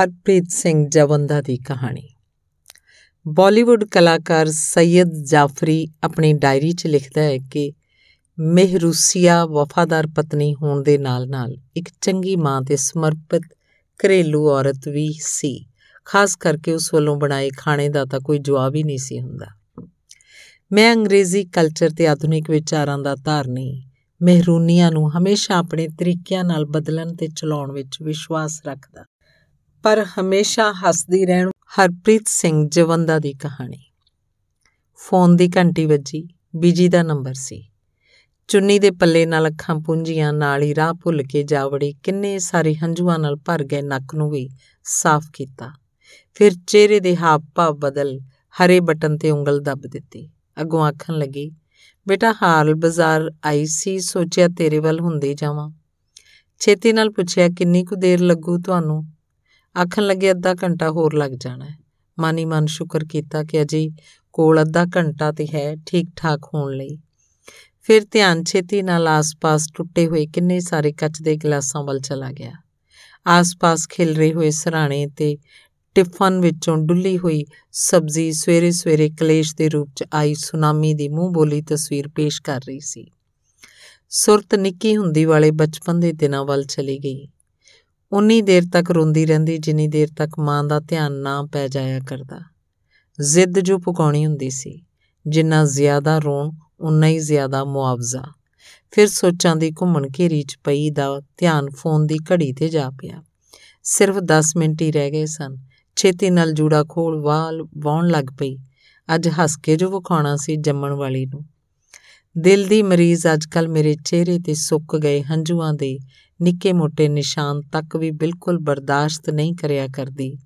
ਹਰਪ੍ਰੀਤ ਸਿੰਘ ਜਵੰਦਾ ਦੀ ਕਹਾਣੀ। ਬਾਲੀਵੁੱਡ ਕਲਾਕਾਰ ਸੈਯਦ ਜਾਫਰੀ ਆਪਣੀ ਡਾਇਰੀ 'ਚ ਲਿਖਦਾ ਹੈ ਕਿ ਮਹਿਰੂਸੀਆ ਵਫਾਦਾਰ ਪਤਨੀ ਹੋਣ ਦੇ ਨਾਲ-ਨਾਲ ਇੱਕ ਚੰਗੀ ਮਾਂ ਤੇ ਸਮਰਪਿਤ ਘਰੇਲੂ ਔਰਤ ਵੀ ਸੀ। ਖਾਸ ਕਰਕੇ ਉਸ ਵੱਲੋਂ ਬਣਾਏ ਖਾਣੇ ਦਾ ਤਾਂ ਕੋਈ ਜਵਾਬ ਹੀ ਨਹੀਂ ਸੀ ਹੁੰਦਾ। ਮੈਂ ਅੰਗਰੇਜ਼ੀ ਕਲਚਰ ਤੇ ਆਧੁਨਿਕ ਵਿਚਾਰਾਂ ਦਾ ਧਾਰਨੀ, ਮਹਿਰੂਨੀਆਂ ਨੂੰ ਹਮੇਸ਼ਾ ਆਪਣੇ ਤਰੀਕਿਆਂ ਨਾਲ ਬਦਲਣ ਤੇ ਚਲਾਉਣ ਵਿੱਚ ਵਿਸ਼ਵਾਸ ਰੱਖਦਾ। ਪਰ ਹਮੇਸ਼ਾ ਹੱਸਦੀ ਰਹਿਣ ਹਰਪ੍ਰੀਤ ਸਿੰਘ ਜਵੰਦਾ ਦੀ ਕਹਾਣੀ। ਫੋਨ ਦੀ ਘੰਟੀ ਵੱਜੀ, ਬੀਜੀ ਦਾ ਨੰਬਰ ਸੀ। ਚੁੰਨੀ ਦੇ ਪੱਲੇ ਨਾਲ ਅੱਖਾਂ ਪੁੰਝੀਆਂ, ਨਾਲ ਹੀ ਰਾਹ ਭੁੱਲ ਕੇ ਜਾ ਵੜੀ ਕਿੰਨੇ ਸਾਰੇ ਹੰਝੂਆਂ ਨਾਲ ਭਰ ਗਏ ਨੱਕ ਨੂੰ ਵੀ ਸਾਫ਼ ਕੀਤਾ। ਫਿਰ ਚਿਹਰੇ ਦੇ ਹਾਵ ਭਾਵ ਬਦਲ ਹਰੇ ਬਟਨ ਤੇ ਉਂਗਲ ਦੱਬ ਦਿੱਤੀ। ਅੱਗੋਂ ਆਖਣ ਲੱਗੀ, ਬੇਟਾ, ਹਾਲ ਬਾਜ਼ਾਰ ਆਈ ਸੀ, ਸੋਚਿਆ ਤੇਰੇ ਵੱਲ ਹੁੰਦੀ ਜਾਵਾਂ। ਛੇਤੀ ਨਾਲ ਪੁੱਛਿਆ, ਕਿੰਨੀ ਕੁ ਦੇਰ ਲੱਗੂ ਤੁਹਾਨੂੰ? ਆਖਣ ਲੱਗੇ, ਅੱਧਾ ਘੰਟਾ ਹੋਰ ਲੱਗ ਜਾਣਾ ਹੈ। ਮਾਨੀ ਮਨ ਸ਼ੁਕਰ ਕੀਤਾ ਕਿ ਅਜੇ ਕੋਲ ਅੱਧਾ ਘੰਟਾ ਤੇ ਹੈ ਠੀਕ ਠਾਕ ਹੋਣ ਲਈ। ਫਿਰ ਧਿਆਨ ਛੇਤੀ ਨਾਲ ਆਸ-ਪਾਸ ਟੁੱਟੇ ਹੋਏ ਕਿੰਨੇ ਸਾਰੇ ਕੱਚ ਦੇ ਗਲਾਸਾਂ ਵੱਲ ਚਲਾ ਗਿਆ। ਆਸ-ਪਾਸ ਖਿਲ ਰਹੇ ਹੋਏ ਸਰਾਣੇ ਤੇ ਟਿਫਨ ਵਿੱਚੋਂ ਡੁੱਲੀ ਹੋਈ ਸਬਜ਼ੀ ਸਵੇਰੇ-ਸਵੇਰੇ ਕਲੇਸ਼ ਦੇ ਰੂਪ 'ਚ ਆਈ ਸੁਨਾਮੀ ਦੀ ਮੂੰਹ ਬੋਲੀ ਤਸਵੀਰ ਪੇਸ਼ ਕਰ ਰਹੀ ਸੀ। ਸੁਰਤ ਨਿੱਕੀ ਹੁੰਦੀ ਵਾਲੇ ਬਚਪਨ ਦੇ ਦਿਨਾਂ ਵੱਲ ਚਲੀ ਗਈ। ਉਨੀ ਦੇਰ ਤੱਕ ਰੋਂਦੀ ਰਹਿੰਦੀ, ਜਿੰਨੀ ਦੇਰ ਤੱਕ ਮਾਂ ਦਾ ਧਿਆਨ ਨਾ ਪੈ ਜਾਇਆ ਕਰਦਾ। ਜ਼ਿੱਦ ਜੋ ਪੁਕਾਉਣੀ ਹੁੰਦੀ ਸੀ, ਜਿੰਨਾ ਜ਼ਿਆਦਾ ਰੋਣ ਉਨਾ ਹੀ ਜ਼ਿਆਦਾ ਮੁਆਵਜ਼ਾ। ਫਿਰ ਸੋਚਾਂ ਦੀ ਘੁੰਮਣ ਘੇਰੀ 'ਚ ਪਈ ਦਾ ਧਿਆਨ ਫੋਨ ਦੀ ਘੜੀ ਤੇ ਜਾ ਪਿਆ। ਸਿਰਫ 10 ਮਿੰਟ ਹੀ ਰਹਿ ਗਏ ਸਨ। ਛੇਤੀ ਨਾਲ ਜੂੜਾ ਖੋਲ ਵਾਲ ਵਾਉਣ ਲੱਗ ਪਈ। ਅੱਜ ਹੱਸ ਕੇ ਜੋ ਵਿਖਾਉਣਾ ਸੀ ਜੰਮਣ ਵਾਲੀ ਨੂੰ। ਦਿਲ ਦੀ ਮਰੀਜ਼ ਅੱਜਕੱਲ ਮੇਰੇ ਚਿਹਰੇ ਤੇ ਸੁੱਕ ਗਏ ਹੰਝੂਆਂ ਦੇ ਨਿੱਕੇ ਮੋਟੇ ਨਿਸ਼ਾਨ ਤੱਕ ਵੀ ਬਿਲਕੁਲ ਬਰਦਾਸ਼ਤ ਨਹੀਂ ਕਰਿਆ ਕਰਦੀ।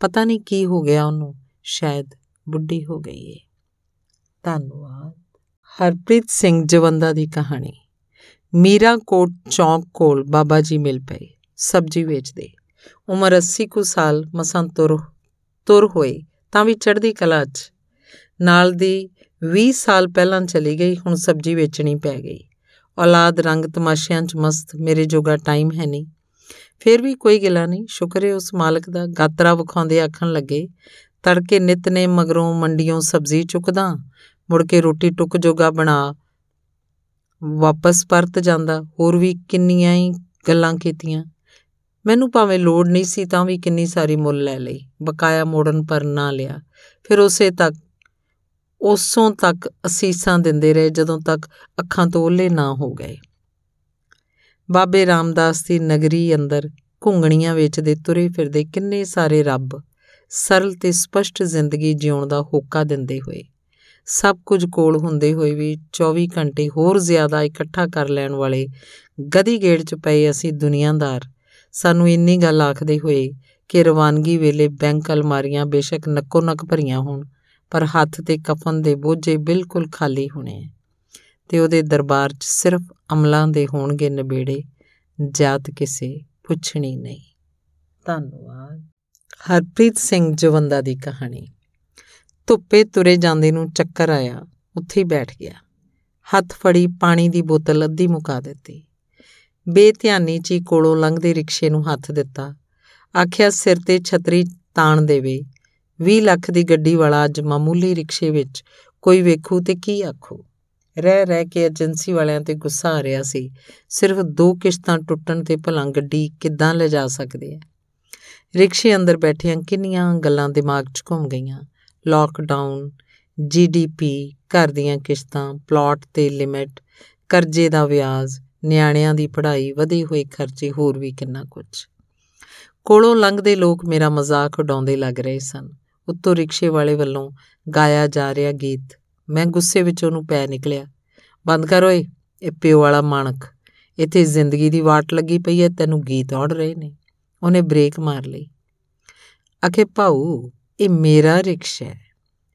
ਪਤਾ ਨਹੀਂ ਕੀ ਹੋ ਗਿਆ ਉਹਨੂੰ, ਸ਼ਾਇਦ ਬੁੱਢੀ ਹੋ ਗਈ ਏ। ਧੰਨਵਾਦ। ਹਰਪ੍ਰੀਤ ਸਿੰਘ ਜਵੰਦਾ ਦੀ ਕਹਾਣੀ। ਮੀਰਾ ਕੋਟ ਚੌਂਕ ਕੋਲ ਬਾਬਾ ਜੀ ਮਿਲ ਪਏ, ਸਬਜ਼ੀ ਵੇਚਦੇ। ਉਮਰ 80 ਕੁ ਸਾਲ, ਮਸਾਂ ਤੁਰ ਤੁਰ ਹੋਏ, ਤਾਂ ਵੀ ਚੜ੍ਹਦੀ ਕਲਾ 'ਚ। ਨਾਲ ਦੀ 20 ਸਾਲ ਪਹਿਲਾਂ ਚਲੀ ਗਈ, ਹੁਣ ਸਬਜ਼ੀ ਵੇਚਣੀ ਪੈ ਗਈ। ਔਲਾਦ ਰੰਗ ਤਮਾਸ਼ਿਆਂ 'ਚ ਮਸਤ, ਮੇਰੇ ਜੋਗਾ ਟਾਈਮ ਹੈ ਨਹੀਂ। ਫੇਰ ਵੀ ਕੋਈ ਗਿਲਾ ਨਹੀਂ। ਸ਼ੁਕਰ ਹੈ ਉਸ ਮਾਲਕ ਦਾ। ਗਾਤਰਾ ਵਿਖਾਉਂਦੇ ਆਖਣ ਲੱਗੇ, ਤੜਕੇ ਨਿਤ ਨੇ ਮਗਰੋਂ ਮੰਡੀਆਂ ਸਬਜ਼ੀ ਚੁੱਕਦਾ, ਮੁੜ ਕੇ ਰੋਟੀ ਟੁੱਕ ਜੋਗਾ ਬਣਾ, ਵਾਪਸ ਪਰਤ ਜਾਂਦਾ। ਹੋਰ ਵੀ ਕਿੰਨੀਆਂ ਹੀ ਗੱਲਾਂ ਕੀਤੀਆਂ। ਮੈਨੂੰ ਭਾਵੇਂ ਲੋੜ ਨਹੀਂ ਸੀ ਤਾਂ ਵੀ ਕਿੰਨੀ ਸਾਰੀ ਮੁੱਲ ਲੈ ਲਈ। ਬਕਾਇਆ ਮੋੜਨ ਪਰ ਨਾ ਲਿਆ। ਫਿਰ ਉਸੇ ਤੱਕ ਉਸੋਂ ਤੱਕ ਅਸੀਸਾਂ ਦਿੰਦੇ ਰਹੇ ਜਦੋਂ ਤੱਕ ਅੱਖਾਂ ਤੋਂ ਓਲੇ ਨਾ ਹੋ ਗਏ। ਬਾਬੇ ਰਾਮਦਾਸ ਦੀ ਨਗਰੀ ਅੰਦਰ ਘੁੰਗਣੀਆਂ ਵੇਚਦੇ ਤੁਰੇ ਫਿਰਦੇ ਕਿੰਨੇ ਸਾਰੇ ਰੱਬ ਸਰਲ ਤੇ ਸਪਸ਼ਟ ਜ਼ਿੰਦਗੀ ਜਿਉਣ ਦਾ ਹੋਕਾ ਦਿੰਦੇ ਹੋਏ। ਸਭ ਕੁਝ ਕੋਲ ਹੁੰਦੇ ਹੋਏ ਵੀ 24 ਘੰਟੇ ਹੋਰ ਜ਼ਿਆਦਾ ਇਕੱਠਾ ਕਰ ਲੈਣ ਵਾਲੇ ਗਦੀ ਗੇੜ 'ਚ ਪਏ ਅਸੀਂ ਦੁਨੀਆਦਾਰ। ਸਾਨੂੰ ਇੰਨੀ ਗੱਲ ਆਖਦੇ ਹੋਏ ਕਿ ਰਵਾਨਗੀ ਵੇਲੇ ਬੈਂਕ ਅਲਮਾਰੀਆਂ ਬੇਸ਼ੱਕ ਨੱਕੋ ਨੱਕ ਭਰੀਆਂ ਹੋਣ। ਪਰ ਹੱਥ ਤੇ ਕਫਨ ਦੇ ਬੋਝੇ ਬਿਲਕੁਲ ਖਾਲੀ ਹੋਣੇ ਤੇ ਉਹਦੇ ਦਰਬਾਰ 'ਚ ਸਿਰਫ ਅਮਲਾਂ ਦੇ ਹੋਣਗੇ ਨਵੇੜੇ ਜਾਤ ਕਿਸੇ ਪੁੱਛਣੀ ਨਹੀਂ। ਧੰਨਵਾਦ। ਹਰਪ੍ਰੀਤ ਸਿੰਘ ਜਵੰਦਾ ਦੀ ਕਹਾਣੀ। ਧੁੱਪੇ ਤੁਰੇ ਜਾਂਦੇ ਨੂੰ ਚੱਕਰ ਆਇਆ, ਉੱਥੇ ਹੀ ਬੈਠ ਗਿਆ। ਹੱਥ ਫੜੀ ਪਾਣੀ ਦੀ ਬੋਤਲ ਅੱਧੀ ਮੁਕਾ ਦਿੱਤੀ। ਬੇਧਿਆਨੀ 'ਚ ਹੀ ਕੋਲੋਂ ਲੰਘਦੇ ਰਿਕਸ਼ੇ ਨੂੰ ਹੱਥ ਦਿੱਤਾ। ਆਖਿਆ, ਸਿਰ ਤੇ ਛਤਰੀ ਤਾਣ ਦੇਵੇ 20 ਲੱਖ ਦੀ ਗੱਡੀ ਵਾਲਾ ਅੱਜ ਮਾਮੂਲੀ ਰਿਕਸ਼ੇ ਵਿੱਚ ਕੋਈ ਵੇਖੂ ਤੇ ਕੀ ਆਖੂ? ਰਹਿ ਰਹਿ ਕੇ ਏਜੰਸੀ ਵਾਲਿਆਂ ਤੇ ਗੁੱਸਾ ਆ ਰਿਹਾ ਸੀ। ਸਿਰਫ ਦੋ ਕਿਸ਼ਤਾਂ ਟੁੱਟਣ ਤੇ ਭਲਾਂ ਗੱਡੀ ਕਿੱਦਾਂ ਲਿਜਾ ਸਕਦੇ ਆ ਰਿਕਸ਼ੇ ਅੰਦਰ ਬੈਠਿਆਂ ਕਿੰਨੀਆਂ ਗੱਲਾਂ ਦਿਮਾਗ 'ਚ ਘੁੰਮ ਗਈਆਂ। ਲਾਕਡਾਊਨ ਜੀਡੀਪੀ ਘਰ ਦੀਆਂ ਕਿਸ਼ਤਾਂ ਪਲਾਟ ਤੇ ਲਿਮਿਟ ਕਰਜ਼ੇ ਦਾ ਵਿਆਜ, ਨਿਆਣਿਆਂ ਦੀ ਪੜ੍ਹਾਈ, ਵਧੇ ਹੋਏ ਖਰਚੇ, ਹੋਰ ਵੀ ਕਿੰਨਾ ਕੁਝ ਕੋਲੋਂ ਲੰਘਦੇ ਲੋਕ ਮੇਰਾ ਮਜ਼ਾਕ ਉਡਾਉਂਦੇ ਲੱਗ ਰਹੇ ਸਨ। ਉੱਤੋਂ ਰਿਕਸ਼ੇ ਵਾਲੇ ਵੱਲੋਂ ਗਾਇਆ ਜਾ ਰਿਹਾ ਗੀਤ। ਮੈਂ ਗੁੱਸੇ ਵਿੱਚ ਉਹਨੂੰ ਪੈ ਨਿਕਲਿਆ। ਬੰਦ ਕਰ ਓਏ, ਇਹ ਪਿਓ ਵਾਲਾ ਮਾਣਕ। ਇੱਥੇ ਜ਼ਿੰਦਗੀ ਦੀ ਵਾਟ ਲੱਗੀ ਪਈ ਹੈ ਤੈਨੂੰ ਗੀਤ ਔੜ ਰਹੇ ਨੇ। ਉਹਨੇ ਬ੍ਰੇਕ ਮਾਰ ਲਈ। ਅਖੇ ਭਾਊ, ਇਹ ਮੇਰਾ ਰਿਕਸ਼ਾ ਹੈ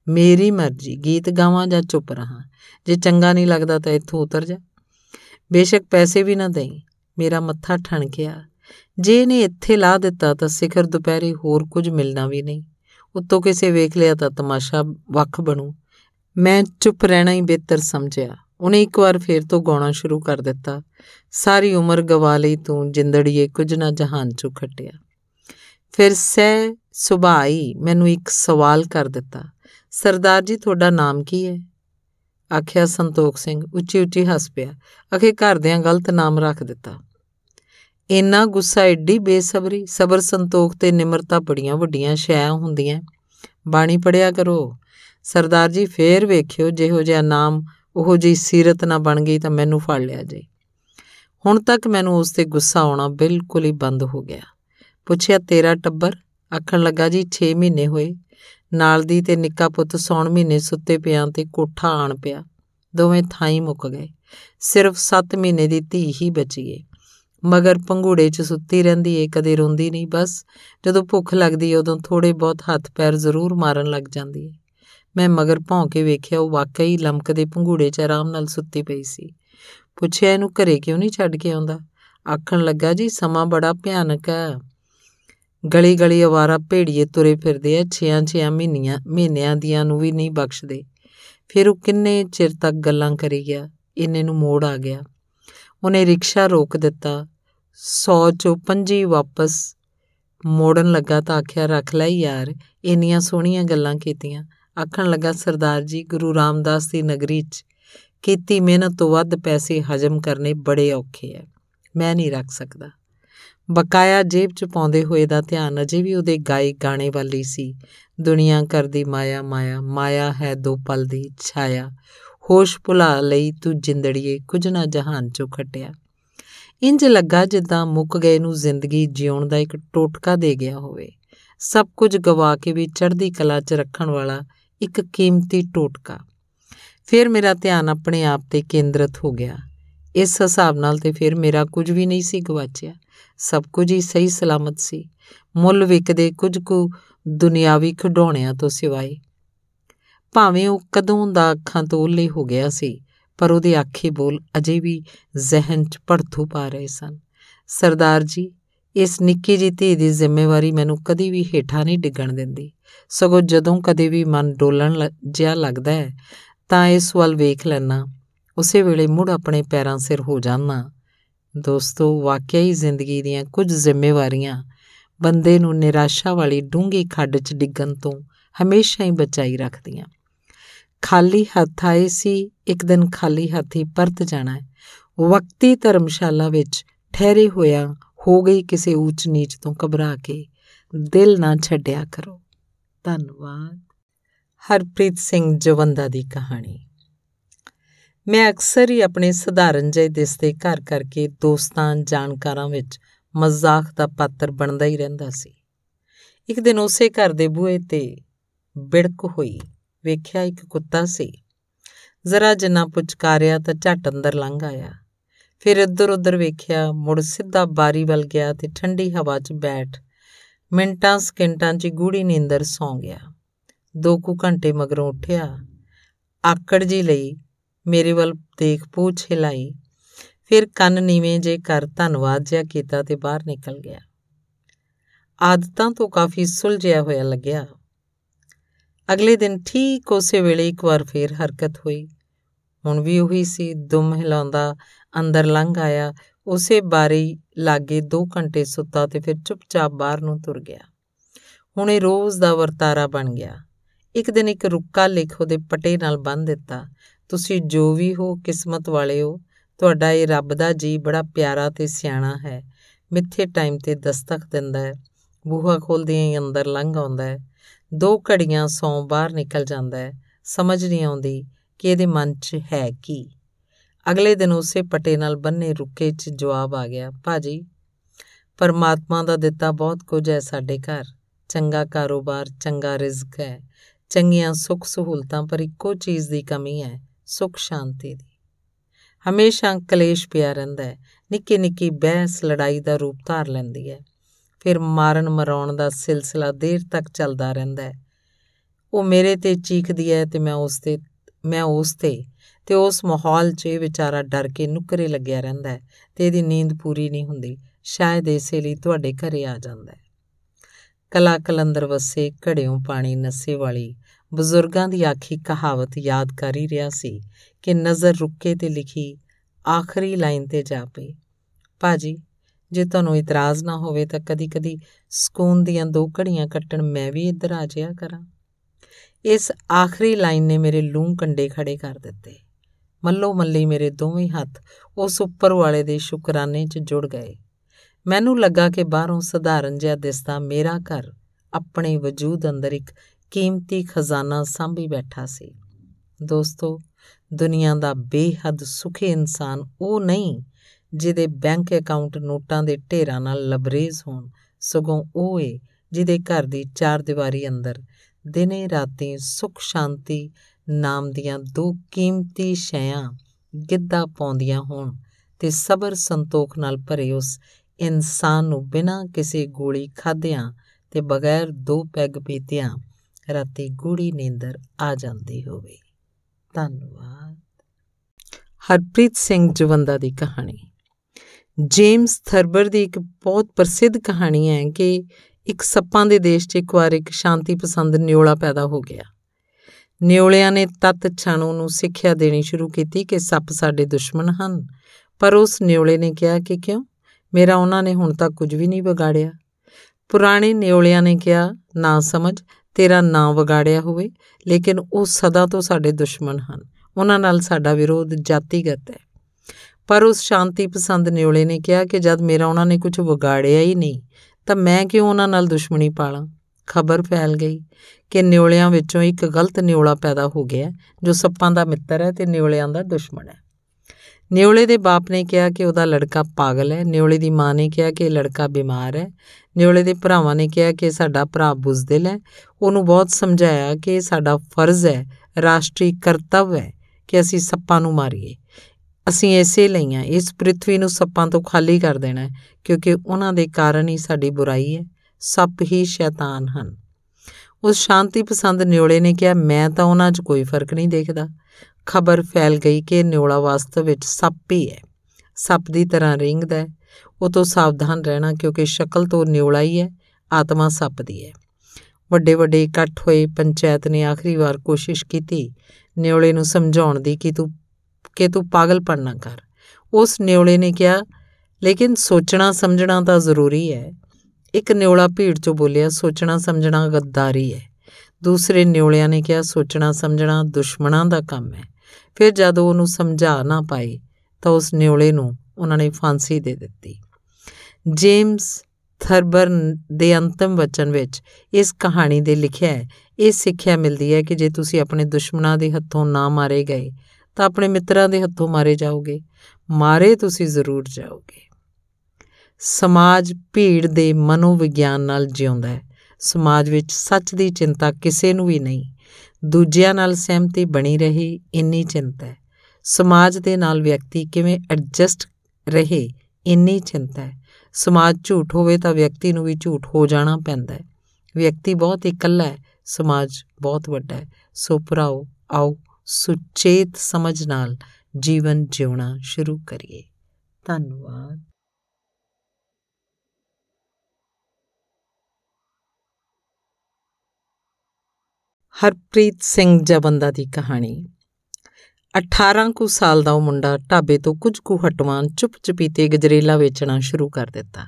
ਮੇਰੀ ਮਰਜ਼ੀ, ਗੀਤ ਗਾਵਾਂ ਜਾਂ ਚੁੱਪ ਰਹਾ। ਜੇ ਚੰਗਾ ਨਹੀਂ ਲੱਗਦਾ ਤਾਂ ਇੱਥੋਂ ਉਤਰ ਜਾ। ਬੇਸ਼ੱਕ ਪੈਸੇ ਵੀ ਨਾ ਦੇਈ। ਮੇਰਾ ਮੱਥਾ ਠਣਕਿਆ। ਜੇ ਇਹਨੇ ਇੱਥੇ ਲਾ ਦਿੱਤਾ ਤਾਂ ਸਿਖਰ ਦੁਪਹਿਰੇ ਹੋਰ ਕੁਝ ਮਿਲਣਾ ਵੀ ਨਹੀਂ। ਉੱਤੋਂ ਕਿਸੇ ਵੇਖ ਲਿਆ ਤਾਂ ਤਮਾਸ਼ਾ ਵੱਖ ਬਣੂ। ਮੈਂ ਚੁੱਪ ਰਹਿਣਾ ਹੀ ਬਿਹਤਰ ਸਮਝਿਆ। ਉਹਨੇ ਇੱਕ ਵਾਰ ਫੇਰ ਤੋਂ ਗਾਉਣਾ ਸ਼ੁਰੂ ਕਰ ਦਿੱਤਾ। ਸਾਰੀ ਉਮਰ ਗਵਾ ਲਈ ਤੂੰ ਜਿੰਦੜੀਏ, ਕੁਝ ਨਾ ਜਹਾਨ ਚੋਂ ਖੱਟਿਆ। ਫਿਰ ਸਹਿ ਸੁਭਾਈ ਮੈਨੂੰ ਇੱਕ ਸਵਾਲ ਕਰ ਦਿੱਤਾ। ਸਰਦਾਰ ਜੀ, ਤੁਹਾਡਾ ਨਾਮ ਕੀ ਹੈ? ਆਖਿਆ ਸੰਤੋਖ ਸਿੰਘ ਉੱਚੀ ਉੱਚੀ ਹੱਸ ਪਿਆ। ਅਖੇ ਘਰਦਿਆਂ ਗਲਤ ਨਾਮ ਰੱਖ ਦਿੱਤਾ। ਇੰਨਾ ਗੁੱਸਾ, ਏਡੀ ਬੇਸਬਰੀ, ਸਬਰ ਸੰਤੋਖ ਤੇ ਨਿਮਰਤਾ ਬੜੀਆਂ ਵੱਡੀਆਂ ਸ਼ੈ ਹੁੰਦੀਆਂ। ਬਾਣੀ ਪੜਿਆ ਕਰੋ। ਸਰਦਾਰ ਜੀ, ਫੇਰ ਵੇਖਿਓ, ਜਿਹੋ ਜਿਹਾ ਨਾਮ, ਉਹੋ ਜੀ ਸੀਰਤ ਨਾ ਬਣ ਗਈ ਤਾਂ ਮੈਨੂੰ ਫੜ ਲਿਆ ਜੇ। ਹੁਣ ਤੱਕ ਮੈਨੂੰ ਉਸ ਤੇ ਗੁੱਸਾ ਆਉਣਾ ਬਿਲਕੁਲ ਹੀ ਬੰਦ ਹੋ ਗਿਆ। ਪੁੱਛਿਆ, ਤੇਰਾ ਟੱਬਰ? ਆਖਣ ਲੱਗਾ, ਜੀ 6 ਮਹੀਨੇ ਹੋਏ। ਨਾਲ ਦੀ ਤੇ ਨਿੱਕਾ ਪੁੱਤ ਸੌਣ ਮਹੀਨੇ ਸੁੱਤੇ ਪਿਆਂ ਤੇ ਕੋਠਾ ਆਣ ਪਿਆ। ਦੋਵੇਂ ਥਾਈ ਮੁੱਕ ਗਏ। ਸਿਰਫ 7 ਮਹੀਨੇ ਦੀ ਧੀ ਹੀ ਬਚੀ ਏ। ਮਗਰ ਪੰਘੂੜੇ 'ਚ ਸੁੱਤੀ ਰਹਿੰਦੀ ਏ, ਕਦੇ ਰੋਂਦੀ ਨਹੀਂ, ਬਸ ਜਦੋਂ ਭੁੱਖ ਲੱਗਦੀ ਉਦੋਂ ਥੋੜੇ ਬਹੁਤ ਹੱਥ ਪੈਰ ਜ਼ਰੂਰ ਮਾਰਨ ਲੱਗ ਜਾਂਦੀ ਏ। ਮੈਂ ਮਗਰ ਭੌਂ ਕੇ ਵੇਖਿਆ, ਉਹ ਵਾਕਈ ਲਮਕਦੇ ਪੰਘੂੜੇ 'ਚ ਆਰਾਮ ਨਾਲ ਸੁੱਤੀ ਪਈ ਸੀ। ਪੁੱਛਿਆ, ਇਹਨੂੰ ਘਰੇ ਕਿਉਂ ਨਹੀਂ ਛੱਡ ਕੇ ਆਉਂਦਾ? ਆਖਣ ਲੱਗਾ, ਜੀ, ਸਮਾਂ ਬੜਾ ਭਿਆਨਕ ਹੈ ਗਲੀ ਗਲੀ ਆਵਾਰਾ ਭੇੜੀਏ ਤੁਰੇ ਫਿਰਦੇ ਆ 6-6 ਮਹੀਨਿਆਂ ਮਹੀਨਿਆਂ ਦੀਆਂ ਨੂੰ ਵੀ ਨਹੀਂ ਬਖਸ਼ਦੇ। ਫਿਰ ਉਹ ਕਿੰਨੇ ਚਿਰ ਤੱਕ ਗੱਲਾਂ ਕਰੀ ਗਿਆ, ਇੰਨੇ ਨੂੰ ਮੋੜ ਆ ਗਿਆ। ਉਹਨੇ ਰਿਕਸ਼ਾ ਰੋਕ ਦਿੱਤਾ। 100 ਚੋਂ 25 ਵਾਪਸ ਮੋੜਨ ਲੱਗਾ ਤਾਂ ਆਖਿਆ, ਰੱਖ ਲੈ ਯਾਰ, ਇੰਨੀਆਂ ਸੋਹਣੀਆਂ ਗੱਲਾਂ ਕੀਤੀਆਂ। ਆਖਣ ਲੱਗਾ, ਸਰਦਾਰ ਜੀ, ਗੁਰੂ ਰਾਮਦਾਸ ਦੀ ਨਗਰੀ 'ਚ ਕੀਤੀ ਮਿਹਨਤ ਤੋਂ ਵੱਧ ਪੈਸੇ ਹਜਮ ਕਰਨੇ ਬੜੇ ਔਖੇ ਐ। ਮੈਂ ਨਹੀਂ ਰੱਖ ਸਕਦਾ। ਬਕਾਇਆ ਜੇਬ 'ਚ ਪਾਉਂਦੇ ਹੋਏ ਦਾ ਧਿਆਨ ਅਜੇ ਵੀ ਉਹਦੇ ਗਾਏ ਗਾਣੇ ਵਾਲੀ ਸੀ। ਦੁਨੀਆ ਕਰਦੀ ਮਾਇਆ ਮਾਇਆ ਮਾਇਆ ਹੈ ਦੋ ਪਲ ਦੀ ਛਾਇਆ। ਹੋਸ਼ ਭੁਲਾ ਲਈ ਤੂੰ ਜਿੰਦੜੀਏ ਕੁਝ ਨਾ ਜਹਾਨ 'ਚੋਂ ਖਟਿਆ। ਇੰਜ ਲੱਗਾ ਜਿੱਦਾਂ ਮੁੱਕ ਗਏ ਨੂੰ ਜ਼ਿੰਦਗੀ ਜਿਉਣ ਦਾ ਇੱਕ ਟੋਟਕਾ ਦੇ ਗਿਆ ਹੋਵੇ। ਸਭ ਕੁਝ ਗਵਾ ਕੇ ਵੀ ਚੜ੍ਹਦੀ ਕਲਾ 'ਚ ਰੱਖਣ ਵਾਲਾ ਇੱਕ ਕੀਮਤੀ ਟੋਟਕਾ। ਫਿਰ ਮੇਰਾ ਧਿਆਨ ਆਪਣੇ ਆਪ ਤੇ ਕੇਂਦਰਿਤ ਹੋ ਗਿਆ। ਇਸ ਹਿਸਾਬ ਨਾਲ ਤੇ ਫਿਰ ਮੇਰਾ ਕੁਝ ਵੀ ਨਹੀਂ ਸੀ ਗਵਾਚਿਆ। ਸਭ ਕੁਝ ਹੀ ਸਹੀ ਸਲਾਮਤ ਸੀ। ਮੁੱਲ ਵਿਕਦੇ ਕੁਝ ਕੁ ਦੁਨਿਆਵੀ ਖਿਡੌਣਿਆਂ ਤੋਂ ਸਿਵਾਏ ਭਾਵੇਂ ਉਹ ਕਦੋਂ ਦਾ ਅੱਖਾਂ ਤੋਂ ਉੱਲੇ ਹੋ ਗਿਆ ਸੀ, ਪਰ ਉਹਦੇ ਆਖੇ ਬੋਲ ਅਜੇ ਵੀ ਜ਼ਿਹਨ 'ਚ ਪੜਥੂ ਪਾ ਰਹੇ ਸਨ। ਸਰਦਾਰ ਜੀ, ਇਸ ਨਿੱਕੀ ਜੀ ਧੀ ਦੀ ਜ਼ਿੰਮੇਵਾਰੀ ਮੈਨੂੰ ਕਦੀ ਵੀ ਹੇਠਾਂ ਨਹੀਂ ਡਿੱਗਣ ਦਿੰਦੀ। ਸਗੋਂ ਜਦੋਂ ਕਦੇ ਵੀ ਮਨ ਡੋਲਣ ਜਿਹਾ ਲੱਗਦਾ ਹੈ, ਤਾਂ ਇਸ ਵੱਲ ਵੇਖ ਲੈਣਾ ਉਸੇ ਵੇਲੇ ਮੁੜ ਆਪਣੇ ਪੈਰਾਂ ਸਿਰ ਹੋ ਜਾਣਾ ਦੋਸਤੋ ਵਾਕਿਆ ਹੀ ਜ਼ਿੰਦਗੀ ਦੀਆਂ ਕੁਝ ਜ਼ਿੰਮੇਵਾਰੀਆਂ ਬੰਦੇ ਨੂੰ ਨਿਰਾਸ਼ਾ ਵਾਲੀ ਡੂੰਗੀ ਖੱਡ 'ਚ ਡਿੱਗਣ ਤੋਂ ਹਮੇਸ਼ਾ ਹੀ ਬਚਾਈ ਰੱਖਦੀਆਂ। ਖਾਲੀ ਹੱਥ ਆਏ ਸੀ, ਇੱਕ ਦਿਨ ਖਾਲੀ ਹੱਥੀ ਪਰਤ ਜਾਣਾ ਹੈ। ਵਕਤੀ ਧਰਮਸ਼ਾਲਾ ਵਿੱਚ ਠਹਿਰੇ ਹੋਇਆ ਹੋ ਗਈ ਕਿਸੇ ਉੱਚ ਨੀਚ ਤੋਂ ਘਬਰਾ ਕੇ, ਦਿਲ ਨਾ ਛੱਡਿਆ ਕਰੋ। ਧੰਨਵਾਦ। ਹਰਪ੍ਰੀਤ ਸਿੰਘ ਜਵੰਦਾ ਦੀ ਕਹਾਣੀ। ਮੈਂ ਅਕਸਰ ਹੀ ਆਪਣੇ ਸਧਾਰਨ ਜਿਹੇ ਦਿਸਦੇ ਘਰ ਕਰਕੇ ਦੋਸਤਾਂ ਜਾਣਕਾਰਾਂ ਵਿੱਚ ਮਜ਼ਾਕ ਦਾ ਪਾਤਰ ਬਣਦਾ ਹੀ ਰਹਿੰਦਾ ਸੀ। ਇੱਕ ਦਿਨ ਉਸੇ ਘਰ ਦੇ ਬੂਹੇ ਤੇ ਬਿੜਕ ਹੋਈ। ਵੇਖਿਆ ਇੱਕ ਕੁੱਤਾ ਸੀ। ਜ਼ਰਾ ਜਿੰਨਾ ਪੁਚਕਾਰਿਆ ਤਾਂ ਝਟ ਅੰਦਰ ਲੰਘ ਆਇਆ। ਫਿਰ ਇੱਧਰ ਉੱਧਰ ਵੇਖਿਆ ਮੁੜ ਸਿੱਧਾ ਬਾਰੀ ਵੱਲ ਗਿਆ ਤੇ ਠੰਡੀ ਹਵਾ 'ਚ ਬੈਠ ਮਿੰਟਾਂ ਸਕਿੰਟਾਂ 'ਚ ਗੂੜੀ ਨੀਂਦਰ ਸੌਂ ਗਿਆ। ਦੋ ਕੁ ਘੰਟੇ ਮਗਰੋਂ ਉੱਠਿਆ। ਆਕੜ ਜੀ ਲਈ, ਮੇਰੇ ਵੱਲ ਦੇਖ ਪੂਛ ਹਿਲਾਈ। ਫਿਰ ਕੰਨ ਨੀਵੇਂ ਜੇ ਕਰ ਧੰਨਵਾਦ ਜਿਹਾ ਕੀਤਾ ਤੇ ਬਾਹਰ ਨਿਕਲ ਗਿਆ। ਆਦਤਾਂ ਤੋਂ ਕਾਫੀ ਸੁਲਝਿਆ ਹੋਇਆ ਲੱਗਿਆ। ਅਗਲੇ ਦਿਨ ਠੀਕ ਉਸੇ ਵੇਲੇ ਇੱਕ ਵਾਰ ਫੇਰ ਹਰਕਤ ਹੋਈ। ਹੁਣ ਵੀ ਉਹੀ ਸੀ, ਦੁਮ ਹਿਲਾਉਂਦਾ ਅੰਦਰ ਲੰਘ ਆਇਆ, ਉਸੇ ਬਾਰੀ ਲਾਗੇ 2 ਘੰਟੇ ਸੁੱਤਾ ਤੇ ਫਿਰ ਚੁੱਪਚਾਪ ਬਾਹਰ ਨੂੰ ਤੁਰ ਗਿਆ। ਹੁਣ ਇਹ ਰੋਜ਼ ਦਾ ਵਰਤਾਰਾ ਬਣ ਗਿਆ। ਇੱਕ ਦਿਨ ਇੱਕ ਰੁੱਕਾ ਲਿਖ ਉਹਦੇ ਪਟੇ ਨਾਲ ਬੰਨ ਦਿੱਤਾ, ਤੁਸੀਂ ਜੋ ਵੀ ਹੋ, ਕਿਸਮਤ ਵਾਲੇ ਹੋ, ਤੁਹਾਡਾ ਇਹ ਰੱਬ ਦਾ ਜੀ ਬੜਾ ਪਿਆਰਾ ਤੇ ਸਿਆਣਾ ਹੈ। ਮਿੱਥੇ ਟਾਈਮ ਤੇ ਦਸਤਕ ਦਿੰਦਾ ਹੈ, ਬੂਹਾ ਖੋਲਦਿਆਂ ਹੀ ਅੰਦਰ ਲੰਘ ਆਉਂਦਾ ਹੈ। ਦੋ ਘੜੀਆਂ ਸੌ ਬਾਹਰ ਨਿਕਲ ਜਾਂਦਾ ਹੈ। ਸਮਝ ਨਹੀਂ ਆਉਂਦੀ ਕਿ ਇਹਦੇ ਮਨ 'ਚ ਹੈ ਕੀ। ਅਗਲੇ ਦਿਨ ਉਸੇ ਪਟੇ ਨਾਲ ਬੰਨੇ ਰੁੱਕੇ 'ਚ ਜਵਾਬ ਆ ਗਿਆ, ਭਾਜੀ, ਪਰਮਾਤਮਾ ਦਾ ਦਿੱਤਾ ਬਹੁਤ ਕੁਝ ਹੈ ਸਾਡੇ ਘਰ। ਚੰਗਾ ਕਾਰੋਬਾਰ, ਚੰਗਾ ਰਿਜ਼ਕ ਹੈ। ਚੰਗੀਆਂ ਸੁੱਖ ਸਹੂਲਤਾਂ ਪਰ ਇੱਕੋ ਚੀਜ਼ ਦੀ ਕਮੀ ਹੈ, ਸੁੱਖ ਸ਼ਾਂਤੀ ਦੀ। ਹਮੇਸ਼ਾ ਕਲੇਸ਼ ਪਿਆ ਰਹਿੰਦਾ ਹੈ। ਨਿੱਕੀ ਨਿੱਕੀ ਬਹਿਸ ਲੜਾਈ ਦਾ ਰੂਪ ਧਾਰ ਲੈਂਦੀ ਹੈ। ਫਿਰ ਮਾਰਨ ਮਰਾਉਣ ਦਾ ਸਿਲਸਿਲਾ ਦੇਰ ਤੱਕ ਚੱਲਦਾ ਰਹਿੰਦਾ ਹੈ। ਉਹ ਮੇਰੇ ਤੇ ਚੀਖਦੀ ਹੈ ਤੇ ਮੈਂ ਉਸ ਤੇ, ਮੈਂ ਉਸ ਤੇ ਤੇ ਉਸ ਮਾਹੌਲ 'ਚ ਇਹ ਵਿਚਾਰਾ ਡਰ ਕੇ ਨੁਕਰੇ ਲੱਗਿਆ ਰਹਿੰਦਾ ਹੈ ਤੇ ਇਹਦੀ ਨੀਂਦ ਪੂਰੀ ਨਹੀਂ ਹੁੰਦੀ। ਸ਼ਾਇਦ ਇਸੇ ਲਈ ਤੁਹਾਡੇ ਘਰੇ ਆ ਜਾਂਦਾ ਹੈ। ਕਲਾ ਕਲੰਦਰ ਵਸੇ ਘੜਿਓਂ ਪਾਣੀ ਨਸੇ ਵਾਲੀ ਬਜ਼ੁਰਗਾਂ ਦੀ ਆਖੀ ਕਹਾਵਤ ਯਾਦ ਕਰ ਹੀ ਰਿਹਾ ਸੀ ਕਿ ਨਜ਼ਰ ਰੁੱਕੇ ਤੇ ਲਿਖੀ ਆਖਰੀ ਲਾਈਨ ਤੇ ਜਾ ਪਈ। ਭਾਜੀ ਜੇ ਤੁਹਾਨੂੰ ਇਤਰਾਜ਼ ਨਾ ਹੋਵੇ ਤਾਂ ਕਦੀ-ਕਦੀ ਸਕੂਨ ਦੀਆਂ ਦੋ ਘੜੀਆਂ ਕੱਟਣ ਮੈਂ ਵੀ ਇੱਧਰ ਆ ਜਾਇਆ ਕਰਾਂ। ਇਸ ਆਖਰੀ ਲਾਈਨ ਨੇ ਮੇਰੇ ਲੂੰ ਕੰਡੇ ਖੜੇ ਕਰ ਦਿੱਤੇ। ਮੱਲੋ ਮੱਲੀ ਮੇਰੇ ਦੋਵੇਂ ਹੱਥ ਉਸ ਉੱਪਰ ਵਾਲੇ ਦੇ ਸ਼ੁਕਰਾਨੇ 'ਚ ਜੁੜ ਗਏ। ਮੈਨੂੰ ਲੱਗਾ ਕਿ ਬਾਹਰੋਂ ਸਧਾਰਨ ਜਿਹਾ ਦਿਸਦਾ ਮੇਰਾ ਘਰ ਆਪਣੇ ਵਜੂਦ ਅੰਦਰ ਇੱਕ ਕੀਮਤੀ ਖਜ਼ਾਨਾ ਸੰਭੀ ਬੈਠਾ ਸੀ। ਦੋਸਤੋ, ਦੁਨੀਆ ਦਾ ਬੇਹੱਦ ਸੁਖੀ ਇਨਸਾਨ ਉਹ ਨਹੀਂ ਜਿਹਦੇ ਬੈਂਕ ਅਕਾਊਂਟ ਨੋਟਾਂ ਦੇ ਢੇਰਾਂ ਨਾਲ ਲਬਰੇਜ਼ ਹੋਣ, ਸਗੋਂ ਉਹ ਏ ਜਿਹਦੇ ਘਰ ਦੀ ਚਾਰ ਦੀਵਾਰੀ ਅੰਦਰ ਦਿਨੇ ਰਾਤੀ ਸੁਖ ਸ਼ਾਂਤੀ ਨਾਮ ਦੀਆਂ ਦੋ ਕੀਮਤੀ ਸ਼ੈਆਂ ਗਿੱਧਾ ਪਾਉਂਦੀਆਂ ਹੋਣ ਤੇ ਸਬਰ ਸੰਤੋਖ ਨਾਲ ਭਰੇ ਉਸ ਇਨਸਾਨ ਨੂੰ ਬਿਨਾਂ ਕਿਸੇ ਗੋਲੀ ਖਾਧਿਆਂ ਤੇ ਬਗੈਰ ਦੋ ਪੈਗ ਪੀਤਿਆਂ ਰਾਤੀ ਗੂੜੀ ਨੀਂਦਰ ਆ ਜਾਂਦੀ ਹੋਵੇ। ਧੰਨਵਾਦ। ਹਰਪ੍ਰੀਤ ਸਿੰਘ ਜਵੰਦਾ ਦੀ ਕਹਾਣੀ। ਜੇਮਸ ਥਰਬਰ ਦੀ ਇੱਕ ਬਹੁਤ ਪ੍ਰਸਿੱਧ ਕਹਾਣੀ ਹੈ ਕਿ ਇੱਕ ਸੱਪਾਂ ਦੇ ਦੇਸ਼ 'ਚ ਇੱਕ ਵਾਰ ਇੱਕ ਸ਼ਾਂਤੀ ਪਸੰਦ ਨਿਉਲਾ ਪੈਦਾ ਹੋ ਗਿਆ। ਨਿਉਲਿਆਂ ਨੇ ਤਤ ਛਾਣੂ ਨੂੰ ਸਿੱਖਿਆ ਦੇਣੀ ਸ਼ੁਰੂ ਕੀਤੀ ਕਿ ਸੱਪ ਸਾਡੇ ਦੁਸ਼ਮਣ ਹਨ। ਪਰ ਉਸ ਨਿਉਲੇ ਨੇ ਕਿਹਾ ਕਿ ਕਿਉਂ? ਮੇਰਾ ਉਹਨਾਂ ਨੇ ਹੁਣ ਤੱਕ ਕੁਝ ਵੀ ਨਹੀਂ ਵਿਗਾੜਿਆ। ਪੁਰਾਣੇ ਨਿਉਲਿਆਂ ਨੇ ਕਿਹਾ, ਨਾ ਸਮਝ, ਤੇਰਾ ਨਾਂ ਵਿਗਾੜਿਆ ਹੋਵੇ, ਲੇਕਿਨ ਉਹ ਸਦਾ ਤੋਂ ਸਾਡੇ ਦੁਸ਼ਮਣ ਹਨ। ਉਹਨਾਂ ਨਾਲ ਸਾਡਾ ਵਿਰੋਧ ਜਾਤੀਗਤ ਹੈ। ਪਰ ਉਸ ਸ਼ਾਂਤੀ ਪਸੰਦ ਨਿਉਲੇ ਨੇ ਕਿਹਾ ਕਿ ਜਦ ਮੇਰਾ ਉਹਨਾਂ ਨੇ ਕੁਝ ਵਿਗਾੜਿਆ ਹੀ ਨਹੀਂ, ਤਾਂ ਮੈਂ ਕਿਉਂ ਉਹਨਾਂ ਨਾਲ ਦੁਸ਼ਮਣੀ ਪਾਲਾਂ? ਖਬਰ ਫੈਲ ਗਈ ਕਿ ਨਿਉਲਿਆਂ ਵਿੱਚੋਂ ਇੱਕ ਗਲਤ ਨਿਉਲਾ ਪੈਦਾ ਹੋ ਗਿਆ, ਜੋ ਸੱਪਾਂ ਦਾ ਮਿੱਤਰ ਹੈ ਤੇ ਨਿਉਲਿਆਂ ਦਾ ਦੁਸ਼ਮਣ ਹੈ। ਨਿਉਲੇ ਦੇ ਬਾਪ ਨੇ ਕਿਹਾ ਕਿ ਉਹਦਾ ਲੜਕਾ ਪਾਗਲ ਹੈ। ਨਿਉਲੇ ਦੀ ਮਾਂ ਨੇ ਕਿਹਾ ਕਿ ਇਹ ਲੜਕਾ ਬਿਮਾਰ ਹੈ। ਨਿਉਲੇ ਦੇ ਭਰਾਵਾਂ ਨੇ ਕਿਹਾ ਕਿ ਸਾਡਾ ਭਰਾ ਬੁਜ਼ਦਿਲ ਹੈ। ਉਹਨੂੰ ਬਹੁਤ ਸਮਝਾਇਆ ਕਿ ਇਹ ਸਾਡਾ ਫਰਜ਼ ਹੈ, ਰਾਸ਼ਟਰੀ ਕਰਤੱਵ ਹੈ ਕਿ ਅਸੀਂ ਸੱਪਾਂ ਨੂੰ ਮਾਰੀਏ। ਅਸੀਂ ਐਸੇ ਲਈਆਂ ਇਸ ਪ੍ਰithvi ਨੂੰ ਸੱਪਾਂ ਤੋਂ ਖਾਲੀ ਕਰ ਦੇਣਾ ਹੈ, ਕਿਉਂਕਿ ਉਹਨਾਂ ਦੇ ਕਾਰਨ ਹੀ ਸਾਡੀ ਬੁਰਾਈ ਹੈ, ਸੱਪ ਹੀ ਸ਼ੈਤਾਨ ਹਨ। ਉਸ ਸ਼ਾਂਤੀ ਪਸੰਦ ਨਿਉਲੇ ਨੇ ਕਿਹਾ, ਮੈਂ ਤਾਂ ਉਹਨਾਂ 'ਚ ਕੋਈ ਫ਼ਰਕ ਨਹੀਂ ਦੇਖਦਾ। ਖਬਰ ਫੈਲ ਗਈ ਕਿ ਨਿਉਲਾ ਵਾਸਤਵ ਵਿੱਚ ਸੱਪ ਹੀ ਹੈ। ਸੱਪ ਦੀ ਤਰ੍ਹਾਂ ਰਿੰਗਦਾ ਹੈ। ਉਹ ਤੋਂ ਸਾਵਧਾਨ ਰਹਿਣਾ, ਕਿਉਂਕਿ ਸ਼ਕਲ ਤੋਂ ਨਿਉਲਾ ਹੀ ਹੈ, ਆਤਮਾ ਸੱਪ ਦੀ ਹੈ। ਵੱਡੇ ਵੱਡੇ ਇਕੱਠ ਹੋਏ ਪੰਚਾਇਤ ਨੇ ਆਖਰੀ ਵਾਰ ਕੋਸ਼ਿਸ਼ ਕੀਤੀ ਨਿਉਲੇ ਨੂੰ ਸਮਝਾਉਣ ਦੀ ਕਿ ਤੂੰ ਕਿ ਤੂੰ ਪਾਗਲਪਣ ਨਾ ਕਰ। ਉਸ ਨਿਉਲੇ ਨੇ ਕਿਹਾ, ਲੇਕਿਨ ਸੋਚਣਾ ਸਮਝਣਾ ਤਾਂ ਜ਼ਰੂਰੀ ਹੈ। ਇੱਕ ਨਿਉਲਾ ਭੀੜ 'ਚੋਂ ਬੋਲਿਆ, ਸੋਚਣਾ ਸਮਝਣਾ ਗੱਦਾਰੀ ਹੈ। ਦੂਸਰੇ ਨਿਉਲਿਆਂ ਨੇ ਕਿਹਾ, ਸੋਚਣਾ ਸਮਝਣਾ ਦੁਸ਼ਮਣਾਂ ਦਾ ਕੰਮ ਹੈ। ਫਿਰ ਜਦੋਂ ਉਹਨੂੰ ਸਮਝਾ ਨਾ ਪਾਏ, ਤਾਂ ਉਸ ਨਿਉਲੇ ਨੂੰ ਉਹਨਾਂ ਨੇ ਫਾਂਸੀ ਦੇ ਦਿੱਤੀ। ਜੇਮਸ ਥਰਬਰ ਦੇ ਅੰਤਮ ਵਚਨ ਵਿੱਚ ਇਸ ਕਹਾਣੀ ਦੇ ਲਿਖਿਆ ਹੈ, ਇਹ ਸਿੱਖਿਆ ਮਿਲਦੀ ਹੈ ਕਿ ਜੇ ਤੁਸੀਂ ਆਪਣੇ ਦੁਸ਼ਮਣਾਂ ਦੇ ਹੱਥੋਂ ਨਾ ਮਾਰੇ ਗਏ ਤਾਂ ਆਪਣੇ ਮਿੱਤਰਾਂ ਦੇ ਹੱਥੋਂ ਮਾਰੇ ਜਾਓਗੇ। ਮਾਰੇ ਤੁਸੀਂ ਜ਼ਰੂਰ ਜਾਓਗੇ। ਸਮਾਜ ਭੀੜ ਦੇ ਮਨੋਵਿਗਿਆਨ ਨਾਲ ਜਿਉਂਦਾ ਹੈ। ਸਮਾਜ ਵਿੱਚ ਸੱਚ ਦੀ ਚਿੰਤਾ ਕਿਸੇ ਨੂੰ ਵੀ ਨਹੀਂ। ਦੂਜਿਆਂ ਨਾਲ ਸਹਿਮਤੀ ਬਣੀ ਰਹੀ ਇੰਨੀ ਚਿੰਤਾ ਹੈ। ਸਮਾਜ ਦੇ ਨਾਲ ਵਿਅਕਤੀ ਕਿਵੇਂ ਐਡਜਸਟ ਰਹੇ ਇੰਨੀ ਚਿੰਤਾ ਹੈ। ਸਮਾਜ ਝੂਠ ਹੋਵੇ ਤਾਂ ਵਿਅਕਤੀ ਨੂੰ ਵੀ ਝੂਠ ਹੋ ਜਾਣਾ ਪੈਂਦਾ ਹੈ। ਵਿਅਕਤੀ ਬਹੁਤ ਇਕੱਲਾ ਹੈ। ਸਮਾਜ ਬਹੁਤ ਵੱਡਾ ਹੈ। ਸੋ ਭਰਾਓ, ਆਓ ਸੁਚੇਤ ਸਮਝ ਨਾਲ ਜੀਵਨ ਜਿਉਣਾ ਸ਼ੁਰੂ ਕਰੀਏ। ਧੰਨਵਾਦ। ਹਰਪ੍ਰੀਤ ਸਿੰਘ ਜਵੰਦਾ ਦੀ ਕਹਾਣੀ। 18 ਕੁ ਸਾਲ ਦਾ ਉਹ ਮੁੰਡਾ ਢਾਬੇ ਤੋਂ ਕੁਝ ਕੁ ਹਟਵਾਂ ਚੁੱਪ-ਚਪੀਤੇ ਗਜਰੇਲਾ ਵੇਚਣਾ ਸ਼ੁਰੂ ਕਰ ਦਿੱਤਾ।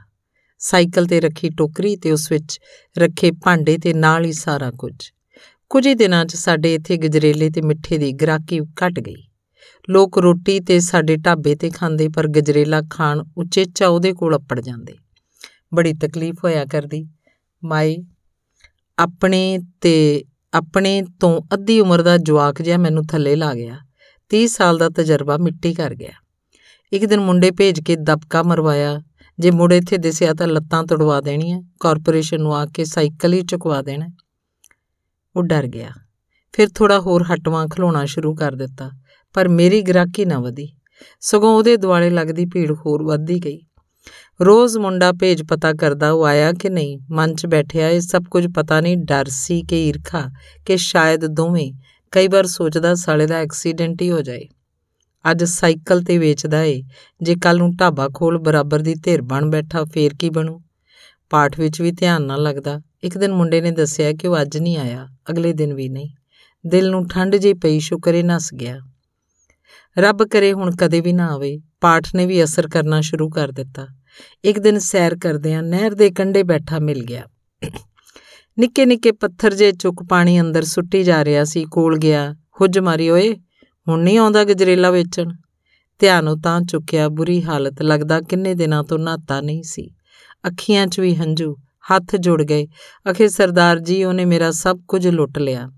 ਸਾਈਕਲ ਤੇ ਰੱਖੀ ਟੋਕਰੀ ਤੇ ਉਸ ਵਿੱਚ ਰੱਖੇ ਭਾਂਡੇ ਤੇ ਨਾਲ ਹੀ ਸਾਰਾ ਕੁਝ। ਕੁਝ ਹੀ ਦਿਨਾਂ 'ਚ ਸਾਡੇ ਇੱਥੇ ਗਜਰੇਲੇ ਤੇ ਮਿੱਠੇ ਦੀ ਗ੍ਰਾਹਕੀ ਘਟ ਗਈ। ਲੋਕ ਰੋਟੀ ਤੇ ਸਾਡੇ ਢਾਬੇ ਤੇ ਖਾਂਦੇ, ਪਰ ਗਜਰੇਲਾ ਖਾਣ ਉਚੇਚਾ ਉਹਦੇ ਕੋਲ ਅੱਪੜ ਜਾਂਦੇ। ਬੜੀ ਤਕਲੀਫ ਹੋਇਆ ਕਰਦੀ। ਮਾਈ, ਆਪਣੇ ਤੇ, ਆਪਣੇ ਤੋਂ ਅੱਧੀ ਉਮਰ ਦਾ ਜਵਾਕ ਜਿਹਾ ਮੈਨੂੰ ਥੱਲੇ ਲਾ ਗਿਆ। 30 ਸਾਲ ਦਾ ਤਜਰਬਾ ਮਿੱਟੀ ਕਰ ਗਿਆ। ਇੱਕ ਦਿਨ ਮੁੰਡੇ ਭੇਜ ਕੇ ਦਬਕਾ ਮਰਵਾਇਆ। ਜੇ ਮੁੰਡੇ ਇੱਥੇ ਦਿਸਿਆ ਤਾਂ ਲੱਤਾਂ ਤੜਵਾ ਦੇਣੀਆਂ। ਕਾਰਪੋਰੇਸ਼ਨ ਨੂੰ ਆ ਕੇ ਸਾਈਕਲ ਹੀ ਚੁਕਵਾ ਦੇਣਾ। ਉਹ ਡਰ ਗਿਆ। ਫਿਰ ਥੋੜਾ ਹੋਰ ਹਟਵਾ ਖਲੋਣਾ ਸ਼ੁਰੂ ਕਰ ਦਿੱਤਾ, ਪਰ ਮੇਰੀ ਗ੍ਰਾਹਕੀ ਨਾ ਵਧੀ। ਸਗੋਂ ਉਹਦੇ ਦੁਆਲੇ ਲੱਗਦੀ ਭੀੜ ਹੋਰ ਵੱਧਦੀ ਗਈ। ਰੋਜ਼ ਮੁੰਡਾ ਭੇਜ ਪਤਾ ਕਰਦਾ ਉਹ ਆਇਆ ਕਿ ਨਹੀਂ, ਮਨ 'ਚ ਬੈਠਿਆ ਇਹ ਸਭ ਕੁਝ ਪਤਾ ਨਹੀਂ, ਡਰ ਸੀ ਕਿ ਈਰਖਾ, ਕਿ ਸ਼ਾਇਦ ਦੋਵੇਂ ਕਈ ਵਾਰ ਸੋਚਦਾ ਸਾਲੇ ਦਾ ਐਕਸੀਡੈਂਟ ਹੀ ਹੋ ਜਾਏ। ਅੱਜ ਸਾਈਕਲ ਤੇ ਵੇਚਦਾ ਏ, ਜੇ ਕੱਲ ਨੂੰ ਢਾਬਾ ਖੋਲ ਬਰਾਬਰ ਦੀ ਧਿਰ ਬਣ ਬੈਠਾ ਫੇਰ ਕੀ ਬਣੂ? ਪਾਠ ਵਿੱਚ ਵੀ ਧਿਆਨ ਨਾ ਲੱਗਦਾ। ਇੱਕ ਦਿਨ ਮੁੰਡੇ ਨੇ ਦੱਸਿਆ ਕਿ ਉਹ ਅੱਜ ਨਹੀਂ ਆਇਆ, ਅਗਲੇ ਦਿਨ ਵੀ ਨਹੀਂ। ਦਿਲ ਨੂੰ ਠੰਡ ਜਿਹੀ ਪਈ, ਸ਼ੁਕਰੇ ਨਸ ਗਿਆ। ਰੱਬ ਕਰੇ ਹੁਣ ਕਦੇ ਵੀ ਨਾ ਆਵੇ, ਪਾਠ ਨੇ ਵੀ ਅਸਰ ਕਰਨਾ ਸ਼ੁਰੂ ਕਰ ਦਿੱਤਾ। ਇੱਕ ਦਿਨ ਸੈਰ ਕਰਦਿਆਂ ਨਹਿਰ ਦੇ ਕੰਢੇ ਬੈਠਾ ਮਿਲ ਗਿਆ। ਨਿੱਕੇ ਨਿੱਕੇ ਪੱਥਰ ਜੇ ਚੁੱਕ ਪਾਣੀ ਅੰਦਰ ਸੁੱਟੀ ਜਾ ਰਿਹਾ ਸੀ, ਕੋਲ ਗਿਆ, ਹੁੱਜ ਮਾਰੀ ਓਏ, ਹੁਣ ਨਹੀਂ ਆਉਂਦਾ ਗਜਰੇਲਾ ਵੇਚਣ? ਧਿਆਨ ਉਤਾਂ ਚੁੱਕਿਆ, ਬੁਰੀ ਹਾਲਤ, ਲੱਗਦਾ ਕਿੰਨੇ ਦਿਨਾਂ ਤੋਂ ਨਹਾਤਾ ਨਹੀਂ ਸੀ। ਅੱਖੀਆਂ 'ਚ ਵੀ ਹੰਝੂ ਹੱਥ ਜੁੜ ਗਏ। ਅਖੇ ਸਰਦਾਰ ਜੀ, ਉਹਨੇ ਮੇਰਾ ਸਭ ਕੁਝ ਲੁੱਟ ਲਿਆ।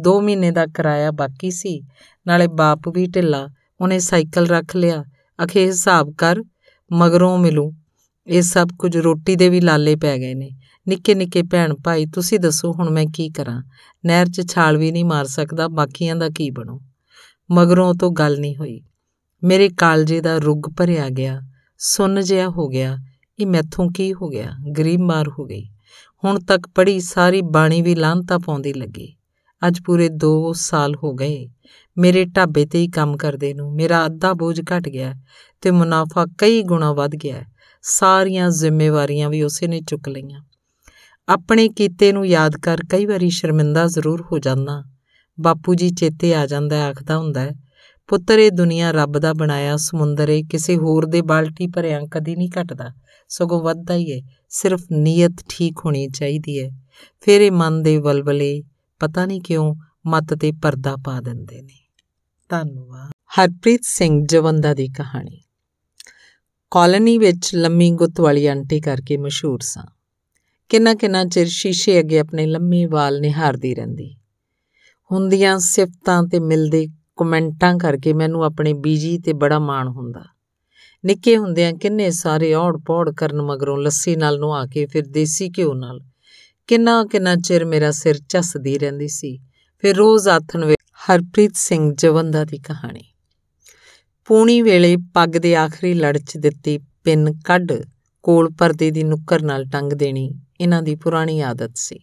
2 ਮਹੀਨੇ ਦਾ ਕਿਰਾਇਆ ਬਾਕੀ ਸੀ। ਨਾਲੇ ਬਾਪ ਵੀ ਢਿੱਲਾ, ਉਹਨੇ ਸਾਈਕਲ ਰੱਖ ਲਿਆ। ਅਖੇ ਹਿਸਾਬ ਕਰ, ਮਗਰੋਂ ਮਿਲੂ। ਇਹ ਸਭ ਕੁਝ ਰੋਟੀ ਦੇ ਵੀ ਲਾਲੇ ਪੈ ਗਏ ਨੇ। ਨਿੱਕੇ ਨਿੱਕੇ ਭੈਣ ਭਾਈ, ਤੁਸੀਂ ਦੱਸੋ ਹੁਣ ਮੈਂ ਕੀ ਕਰਾਂ? ਨਹਿਰ 'ਚ ਛਾਲ ਵੀ ਨਹੀਂ ਮਾਰ ਸਕਦਾ, ਬਾਕੀਆਂ ਦਾ ਕੀ ਬਣੂ? ਮਗਰੋਂ ਤੋਂ ਗੱਲ ਨਹੀਂ ਹੋਈ। ਮੇਰੇ ਕਾਲਜੇ ਦਾ ਰੁੱਗ ਭਰਿਆ ਗਿਆ। ਸੁੰਨ ਜਿਹਾ ਹੋ ਗਿਆ। ਇਹ ਮੈਥੋਂ ਕੀ ਹੋ ਗਿਆ? ਗਰੀਬ ਮਾਰ ਹੋ ਗਈ। ਹੁਣ ਤੱਕ ਪੜੀ ਸਾਰੀ ਬਾਣੀ ਵੀ ਲਾਂਤਾ ਪਾਉਂਦੀ ਲੱਗੀ। ਅੱਜ ਪੂਰੇ 2 ਸਾਲ ਹੋ ਗਏ। ਮੇਰੇ ਢਾਬੇ ਤੇ ਹੀ ਕੰਮ ਕਰਦੇ ਨੂੰ। ਮੇਰਾ ਅੱਧਾ ਬੋਝ ਘਟ ਗਿਆ ਤੇ ਮੁਨਾਫਾ ਕਈ ਗੁਣਾ ਵੱਧ ਗਿਆ। ਸਾਰੀਆਂ ਜ਼ਿੰਮੇਵਾਰੀਆਂ ਵੀ ਉਸੇ ਨੇ ਚੁੱਕ ਲਈਆਂ। ਆਪਣੇ ਕੀਤੇ ਨੂੰ ਯਾਦ ਕਰ ਕਈ ਵਾਰੀ ਸ਼ਰਮਿੰਦਾ ਜ਼ਰੂਰ ਹੋ ਜਾਂਦਾ। ਬਾਪੂ ਜੀ ਚੇਤੇ ਆ ਜਾਂਦਾ, ਆਖਦਾ ਹੁੰਦਾ ਪੁੱਤਰ, ਇਹ ਦੁਨੀਆ ਰੱਬ ਦਾ ਬਣਾਇਆ ਸਮੁੰਦਰ ਏ, ਕਿਸੇ ਹੋਰ ਦੇ ਬਾਲਟੀ ਭਰਿਆ ਕਦੀ ਨਹੀਂ ਘਟਦਾ। ਸਗੋਂ ਵੱਧਦਾ ਹੀ ਏ, ਸਿਰਫ ਨੀਅਤ ਠੀਕ ਹੋਣੀ ਚਾਹੀਦੀ ਏ। ਫਿਰ ਇਹ ਮਨ ਦੇ ਵਲਵਲੇ, ਪਤਾ ਨਹੀਂ ਕਿਉਂ ਮਤ ਤੇ ਪਰਦਾ ਪਾ ਦਿੰਦੇ ਨੇ। ਧੰਨਵਾਦ। ਹਰਪ੍ਰੀਤ ਸਿੰਘ ਜਵੰਦਾ ਦੀ ਕਹਾਣੀ। ਕਾਲਨੀ ਵਿੱਚ ਲੰਮੀ ਗੁੱਤ ਵਾਲੀ ਆਂਟੀ ਕਰਕੇ ਮਸ਼ਹੂਰ ਸਾਂ। ਕਿੰਨਾ ਕਿੰਨਾ ਚਿਰ ਸ਼ੀਸ਼ੇ ਅੱਗੇ ਆਪਣੇ ਲੰਮੇ ਵਾਲ ਨਿਹਾਰਦੀ ਰਹਿੰਦੀ। ਹੁੰਦੀਆਂ ਸਿਫਤਾਂ ਤੇ ਮਿਲਦੇ ਕਮੈਂਟਾਂ ਕਰਕੇ ਮੈਨੂੰ ਆਪਣੇ ਬੀਜੀ ਤੇ ਬੜਾ ਮਾਣ ਹੁੰਦਾ। ਨਿੱਕੇ ਹੁੰਦਿਆਂ ਕਿੰਨੇ ਸਾਰੇ ਔੜ ਪੌੜ ਕਰਨ ਮਗਰੋਂ ਲੱਸੀ ਨਾਲ ਨਵਾ ਕੇ ਫਿਰ ਦੇਸੀ ਘਿਓ ਨਾਲ ਕਿੰਨਾ ਕਿੰਨਾ ਚਿਰ ਮੇਰਾ ਸਿਰ ਝੱਸਦੀ ਰਹਿੰਦੀ ਸੀ। ਫਿਰ ਰੋਜ਼ ਆਥਣ ਵੇ ਹਰਪ੍ਰੀਤ ਸਿੰਘ ਜਵੰਦਾ ਦੀ ਕਹਾਣੀ। ਪੂਣੀ ਵੇਲੇ ਪੱਗ ਦੇ ਆਖਰੀ ਲੜ 'ਚ ਦਿੱਤੀ ਪਿੰਨ ਕੱਢ ਕੋਲ ਪਰਦੇ ਦੀ ਨੁੱਕਰ ਨਾਲ ਟੰਗ ਦੇਣੀ ਇਹਨਾਂ ਦੀ ਪੁਰਾਣੀ ਆਦਤ ਸੀ।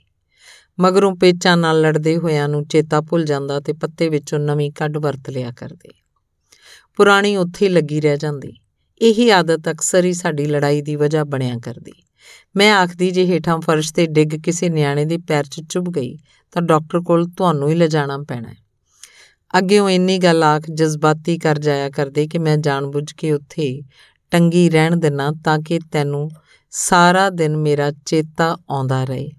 ਮਗਰੋਂ ਪੇਚਾਂ ਨਾਲ ਲੜਦੇ ਹੋਇਆਂ ਨੂੰ ਚੇਤਾ ਭੁੱਲ ਜਾਂਦਾ ਤੇ ਪੱਤੇ ਵਿੱਚੋਂ ਨਵੀਂ ਕੱਢ ਵਰਤ ਲਿਆ ਕਰਦੇ। ਪੁਰਾਣੀ ਉੱਥੇ ਲੱਗੀ ਰਹਿ ਜਾਂਦੀ। ਇਹੀ ਆਦਤ ਅਕਸਰ ਹੀ ਸਾਡੀ ਲੜਾਈ ਦੀ ਵਜ੍ਹਾ ਬਣਿਆ ਕਰਦੀ। ਮੈਂ ਆਖਦੀ, ਜੇ ਹੇਠਾਂ ਫਰਸ਼ ਤੇ ਡਿੱਗ ਕਿਸੇ ਨਿਆਣੇ ਦੇ ਪੈਰ 'ਚ ਚੁੱਭ ਗਈ, ਤਾਂ ਡਾਕਟਰ ਕੋਲ ਤੁਹਾਨੂੰ ਹੀ ਲਿਜਾਣਾ ਪੈਣਾ ਹੈ। ਅੱਗੇੋਂ ਇੰਨੀ ਗੱਲ ਆਖ ਜਜ਼ਬਾਤੀ ਕਰ ਜਾਇਆ ਕਰਦੇ ਕਿ ਮੈਂ ਜਾਣਬੁੱਝ ਕੇ ਉੱਥੇ ਟੰਗੀ ਰਹਿਣ ਦੇਣਾ ਤਾਂ ਕਿ ਤੈਨੂੰ ਸਾਰਾ ਦਿਨ ਮੇਰਾ ਚੇਤਾ ਆਉਂਦਾ ਰਹੇ।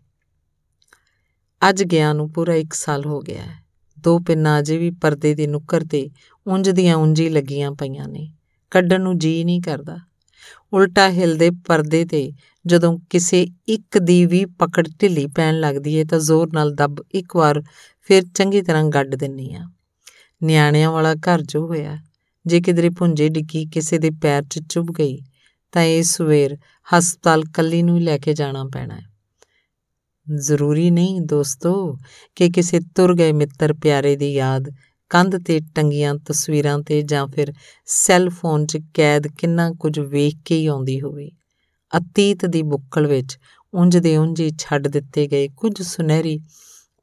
ਅੱਜ ਗਿਆ ਨੂੰ ਪੂਰਾ 1 ਸਾਲ ਹੋ ਗਿਆ ਹੈ। ਦੋ ਪਿੰਨਾਂ ਅਜੇ ਵੀ ਪਰਦੇ ਦੀ ਨੁੱਕਰ ਤੇ ਉਂਝ ਦੀਆਂ ਉਂਝੀ ਲੱਗੀਆਂ ਪਈਆਂ ਨੇ। ਕੱਢਣ ਨੂੰ ਜੀ ਨਹੀਂ ਕਰਦਾ। ਉਲਟਾ ਹਿਲਦੇ ਪਰਦੇ ਤੇ ਜਦੋਂ ਕਿਸੇ ਇੱਕ ਦੀ ਵੀ ਪਕੜ ਢਿੱਲੀ ਪੈਣ ਲੱਗਦੀ ਏ ਤਾਂ ਜ਼ੋਰ ਨਾਲ ਦੱਬ ਇੱਕ ਵਾਰ ਫਿਰ ਚੰਗੀ ਤਰ੍ਹਾਂ ਗੱਡ ਦਿੰਨੀ ਆ। ਨਿਆਣਿਆਂ ਵਾਲਾ ਘਰ ਜੋ ਹੋਇਆ, ਜੇ ਕਿਧਰੇ ਪੁੰਜੇ ਡਿੱਗੀ, ਕਿਸੇ ਦੇ ਪੈਰ 'ਚ ਚੁੱਭ ਗਈ, ਤਾਂ ਇਸ ਸਵੇਰ ਹਸਪਤਾਲ ਕੱਲੀ ਨੂੰ ਲੈ ਕੇ ਜਾਣਾ ਪੈਣਾ ਹੈ। ਜ਼ਰੂਰੀ ਨਹੀਂ ਦੋਸਤੋ ਕਿ ਕਿਸੇ ਤੁਰ ਗਏ ਮਿੱਤਰ ਪਿਆਰੇ ਦੀ ਯਾਦ, ਕੰਧ ਤੇ ਟੰਗੀਆਂ ਤਸਵੀਰਾਂ ਤੇ ਜਾਂ ਫਿਰ ਸੈੱਲ ਫੋਨ 'ਚ ਕੈਦ ਕਿੰਨਾ ਕੁਝ ਵੇਖ ਕੇ ਹੀ ਆਉਂਦੀ ਹੋਵੇ। ਅਤੀਤ ਦੀ ਬੁੱਕਲ ਵਿੱਚ ਉਂਝ ਦੇ ਉਂਝ ਹੀ ਛੱਡ ਦਿੱਤੇ ਗਏ ਕੁਝ ਸੁਨਹਿਰੀ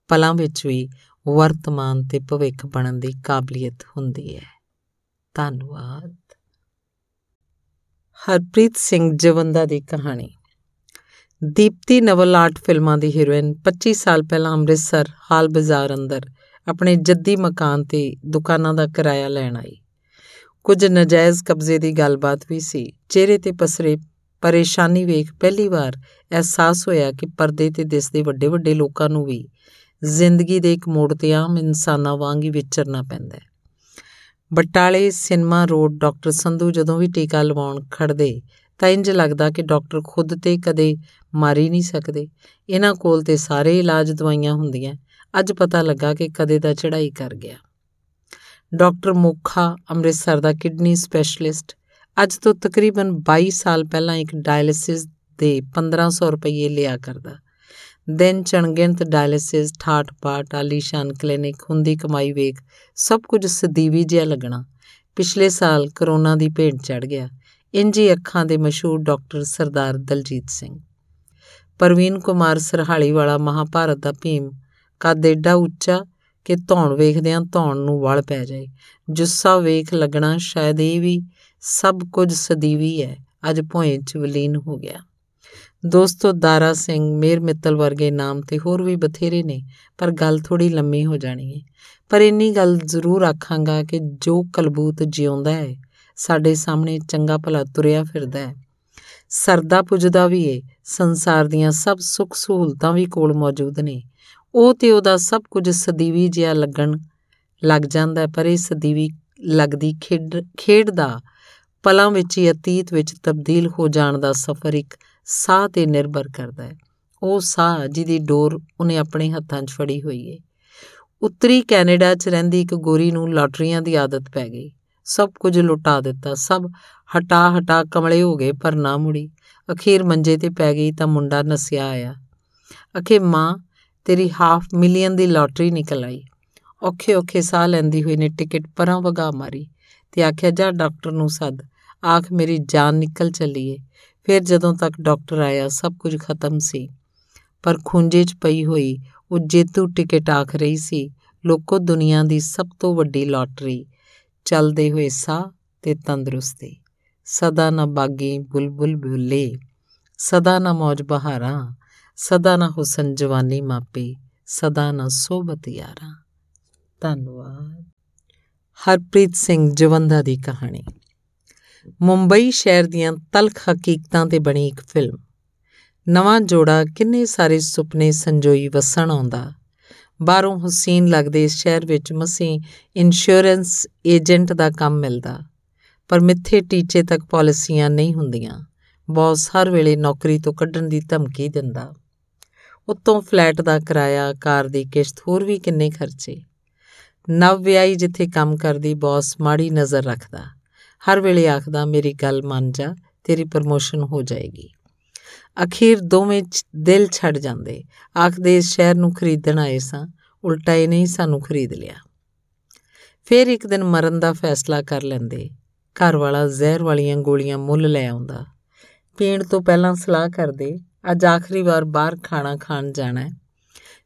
ਪਲਾਂ ਵਿੱਚ ਵੀ ਵਰਤਮਾਨ ਤੇ ਭਵਿੱਖ ਬਣਨ ਦੀ ਕਾਬਲੀਅਤ ਹੁੰਦੀ ਹੈ। ਧੰਨਵਾਦ। ਹਰਪ੍ਰੀਤ ਸਿੰਘ ਜਵੰਦਾ ਦੀ ਕਹਾਣੀ। ਦੀਪਤੀ ਨਵਲ ਆਰਟ ਫਿਲਮਾਂ ਦੀ ਹੀਰੋਇਨ 25 ਸਾਲ ਪਹਿਲਾਂ ਅੰਮ੍ਰਿਤਸਰ ਹਾਲ ਬਾਜ਼ਾਰ ਅੰਦਰ ਆਪਣੇ ਜੱਦੀ ਮਕਾਨ ਤੇ ਦੁਕਾਨਾਂ ਦਾ ਕਿਰਾਇਆ ਲੈਣ ਆਈ। ਕੁਝ ਨਜਾਇਜ਼ ਕਬਜ਼ੇ ਦੀ ਗੱਲਬਾਤ ਵੀ ਸੀ। ਚਿਹਰੇ ਤੇ ਪਸਰੇ ਪਰੇਸ਼ਾਨੀ ਵੇਖ ਪਹਿਲੀ ਵਾਰ ਅਹਿਸਾਸ ਹੋਇਆ ਕਿ ਪਰਦੇ ਤੇ ਦਿਸਦੇ ਵੱਡੇ ਵੱਡੇ ਲੋਕਾਂ ਨੂੰ ਵੀ ਜ਼ਿੰਦਗੀ ਦੇ ਇੱਕ ਮੋੜ ਤੇ ਆਮ ਇਨਸਾਨਾਂ ਵਾਂਗ ਹੀ ਵਿਚਰਨਾ ਪੈਂਦਾ ਹੈ। ਬਟਾਲੇ ਸਿਨੇਮਾ ਰੋਡ ਡਾਕਟਰ ਸੰਧੂ ਜਦੋਂ ਵੀ ਟੀਕਾ ਲਵਾਉਣ ਖੜਦੇ ਤਾਂ ਇੰਜ ਲੱਗਦਾ ਕਿ ਡਾਕਟਰ ਖੁਦ ਤੇ ਕਦੇ ਮਾਰੀ ਨਹੀਂ ਸਕਦੇ। ਇਹਨਾਂ ਕੋਲ ਤੇ ਸਾਰੇ ਇਲਾਜ ਦਵਾਈਆਂ ਹੁੰਦੀਆਂ। ਅੱਜ ਪਤਾ ਲੱਗਾ ਕਿ ਕਦੇ ਦਾ ਚੜਾਈ ਕਰ ਗਿਆ। ਡਾਕਟਰ ਮੁਖਾ, ਅੰਮ੍ਰਿਤਸਰ ਦਾ ਕਿਡਨੀ ਸਪੈਸ਼ਲਿਸਟ। ਅੱਜ ਤੋਂ ਤਕਰੀਬਨ 22 ਸਾਲ ਪਹਿਲਾਂ ਇੱਕ ਡਾਇਲਿਸਿਸ ਦੇ 1500 ਰੁਪਏ ਲਿਆ ਕਰਦਾ। ਦਿਨ ਚਣਗਿਣਤ ਡਾਇਲਿਸਿਸ ਠਾਠ ਪਾਟ ਆਲੀਸ਼ਾਨ ਕਲੀਨਿਕ ਹੁੰਦੀ ਕਮਾਈ ਵੇਖ, ਸਭ ਕੁਝ ਸਦੀਵੀ ਜਿਹਾ ਲੱਗਣਾ। ਪਿਛਲੇ ਸਾਲ ਕਰੋਨਾ ਦੀ ਭੇਡ ਚੜ ਗਿਆ। ਇੰਜੀ ਅੱਖਾਂ ਦੇ ਮਸ਼ਹੂਰ ਡਾਕਟਰ ਸਰਦਾਰ ਦਲਜੀਤ ਸਿੰਘ। ਪ੍ਰਵੀਨ ਕੁਮਾਰ ਸਰਹਾਲੀ ਵਾਲਾ ਮਹਾਭਾਰਤ ਦਾ ਭੀਮ, ਕੱਦ ਏਡਾ ਉੱਚਾ ਕਿ ਧੌਣ ਵੇਖਦਿਆਂ ਧੌਣ ਨੂੰ ਵਲ ਪੈ ਜਾਏ। ਜੁੱਸਾ ਵੇਖ ਲੱਗਣਾ ਸ਼ਾਇਦ ਇਹ ਵੀ ਸਭ ਕੁਝ ਸਦੀਵੀ ਹੈ, ਅੱਜ ਭੋਏ ਚ ਵਲੀਨ ਹੋ ਗਿਆ। ਦੋਸਤੋ, ਦਾਰਾ ਸਿੰਘ ਮੇਰ ਮਿੱਤਲ ਵਰਗੇ ਨਾਮ ਤੇ ਹੋਰ ਵੀ ਬਥੇਰੇ ਨੇ, ਪਰ ਗੱਲ ਥੋੜੀ ਲੰਮੀ ਹੋ ਜਾਣੀ ਹੈ ਪਰ ਇੰਨੀ ਗੱਲ ਜ਼ਰੂਰ ਆਖਾਂਗਾ ਕਿ ਜੋ ਕਲਬੂਤ ਜਿਉਂਦਾ ਹੈ ਸਾਡੇ ਸਾਹਮਣੇ ਚੰਗਾ ਭਲਾ ਤੁਰਿਆ ਫਿਰਦਾ ਹੈ। ਸਰਦਾ ਪੁੱਜਦਾ ਵੀ ਏ। ਸੰਸਾਰ ਦੀਆਂ ਸਭ ਸੁੱਖ ਸਹੂਲਤਾਂ ਵੀ ਕੋਲ ਮੌਜੂਦ ਨੇ। ਉਹ ਤੇ ਉਹਦਾ ਸਭ ਕੁਝ ਸਦੀਵੀ ਜਿਹਾ ਲੱਗਣ ਲੱਗ ਜਾਂਦਾ ਪਰ ਇਹ ਸਦੀਵੀ ਲੱਗਦੀ ਖੇਡ ਖੇਡ ਦਾ ਪਲਾਂ ਵਿੱਚ ਹੀ ਅਤੀਤ ਵਿੱਚ ਤਬਦੀਲ ਹੋ ਜਾਣ ਦਾ ਸਫ਼ਰ ਇੱਕ ਸਾਹ ਤੇ ਨਿਰਭਰ ਕਰਦਾ ਹੈ। ਉਹ ਸਾਹ ਜਿਹਦੀ ਡੋਰ ਉਹਨੇ ਆਪਣੇ ਹੱਥਾਂ 'ਚ ਫੜੀ ਹੋਈ ਏ। ਉੱਤਰੀ ਕੈਨੇਡਾ 'ਚ ਰਹਿੰਦੀ ਇੱਕ ਗੋਰੀ ਨੂੰ ਲਾਟਰੀਆਂ ਦੀ ਆਦਤ ਪੈ ਗਈ। ਸਭ ਕੁਝ ਲੁਟਾ ਦਿੱਤਾ। ਸਭ ਹਟਾ ਹਟਾ ਕਮਲੇ ਹੋ ਗਏ, ਪਰ ਨਾ ਮੁੜੀ। ਅਖੀਰ ਮੰਜੇ ਤੇ ਪੈ ਗਈ ਤਾਂ ਮੁੰਡਾ ਨਸਿਆ ਆਇਆ। ਅਖੇ ਮਾਂ, ਤੇਰੀ ਹਾਫ ਮਿਲੀਅਨ ਦੀ ਲਾਟਰੀ ਨਿਕਲ ਆਈ। ਔਖੇ ਔਖੇ ਸਾਹ ਲੈਂਦੀ ਹੋਈ ਨੇ ਟਿਕਟ ਪਰਾਂ ਵਗਾ ਮਾਰੀ ਤੇ ਆਖਿਆ, ਜਾ ਡਾਕਟਰ ਨੂੰ ਸੱਦ। ਆਖ, ਮੇਰੀ ਜਾਨ ਨਿਕਲ ਚੱਲੀ ਏ। ਫਿਰ ਜਦੋਂ ਤੱਕ ਡਾਕਟਰ ਆਇਆ, ਸਭ ਕੁਝ ਖਤਮ ਸੀ। ਪਰ ਖੁੰਝੇ 'ਚ ਪਈ ਹੋਈ ਉਹ ਜੇਤੂ ਟਿਕਟ ਆਖ ਰਹੀ ਸੀ, ਲੋਕੋ ਦੁਨੀਆ ਦੀ ਸਭ ਤੋਂ ਵੱਡੀ ਲਾਟਰੀ। ਚੱਲਦੇ ਹੋਏ ਸਾਹ ਤੇ ਤੰਦਰੁਸਤੀ। ਸਦਾ ਨਾ ਬਾਗੀ ਬੁਲਬੁਲ ਬੁੱਲੇ ਸਦਾ ਨਾ ਮੌਜ ਬਹਾਰਾਂ, ਸਦਾ ਨਾ ਹੁਸਨ ਜਵਾਨੀ ਮਾਪੇ, ਸਦਾ ਨਾ ਸੋਬਤ ਯਾਰਾਂ। ਧੰਨਵਾਦ। ਹਰਪ੍ਰੀਤ ਸਿੰਘ ਜਵੰਦਾ ਦੀ ਕਹਾਣੀ। ਮੁੰਬਈ ਸ਼ਹਿਰ ਦੀਆਂ ਤਲਖ ਹਕੀਕਤਾਂ ਤੇ ਬਣੀ ਇੱਕ ਫਿਲਮ। ਨਵਾਂ ਜੋੜਾ ਕਿੰਨੇ ਸਾਰੇ ਸੁਪਨੇ ਸੰਜੋਈ ਵਸਣ ਆਉਂਦਾ ਬਾਹਰੋਂ ਹੁਸੈਨ ਲੱਗਦੇ ਇਸ ਸ਼ਹਿਰ ਵਿੱਚ ਮਸੀਂ ਇੰਸ਼ੋਰੈਂਸ ਏਜੰਟ ਦਾ ਕੰਮ ਮਿਲਦਾ। ਪਰ ਮਿੱਥੇ ਟੀਚੇ ਤੱਕ ਪਾਲਿਸੀਆਂ ਨਹੀਂ ਹੁੰਦੀਆਂ। ਬੌਸ ਹਰ ਵੇਲੇ ਨੌਕਰੀ ਤੋਂ ਕੱਢਣ ਦੀ ਧਮਕੀ ਦਿੰਦਾ। ਉੱਤੋਂ ਫਲੈਟ ਦਾ ਕਿਰਾਇਆ, ਕਾਰ ਦੀ ਕਿਸ਼ਤ, ਹੋਰ ਵੀ ਕਿੰਨੇ ਖਰਚੇ। ਨਵ ਵਿਆਹੀ ਜਿੱਥੇ ਕੰਮ ਕਰਦੀ ਬੌਸ ਮਾੜੀ ਨਜ਼ਰ ਰੱਖਦਾ। ਹਰ ਵੇਲੇ ਆਖਦਾ, ਮੇਰੀ ਗੱਲ ਮੰਨ ਜਾ, ਤੇਰੀ ਪ੍ਰਮੋਸ਼ਨ ਹੋ ਜਾਏਗੀ। ਅਖੀਰ ਦੋਵੇਂ ਦਿਲ ਛੱਡ ਜਾਂਦੇ। ਆਖਦੇ ਇਸ ਸ਼ਹਿਰ ਨੂੰ ਖਰੀਦਣ ਆਏ ਸਾਂ। ਉਲਟਾ ਇਹ ਨਹੀਂ ਸਾਨੂੰ ਖਰੀਦ ਲਿਆ। ਫਿਰ ਇੱਕ ਦਿਨ ਮਰਨ ਦਾ ਫੈਸਲਾ ਕਰ ਲੈਂਦੇ। ਘਰ ਵਾਲਾ ਜ਼ਹਿਰ ਵਾਲੀਆਂ ਗੋਲੀਆਂ ਮੁੱਲ ਲੈ ਆਉਂਦਾ। ਪੀਣ ਤੋਂ ਪਹਿਲਾਂ ਸਲਾਹ ਕਰਦੇ, ਅੱਜ ਆਖਰੀ ਵਾਰ ਬਾਹਰ ਖਾਣਾ ਖਾਣ ਜਾਣਾ ਹੈ।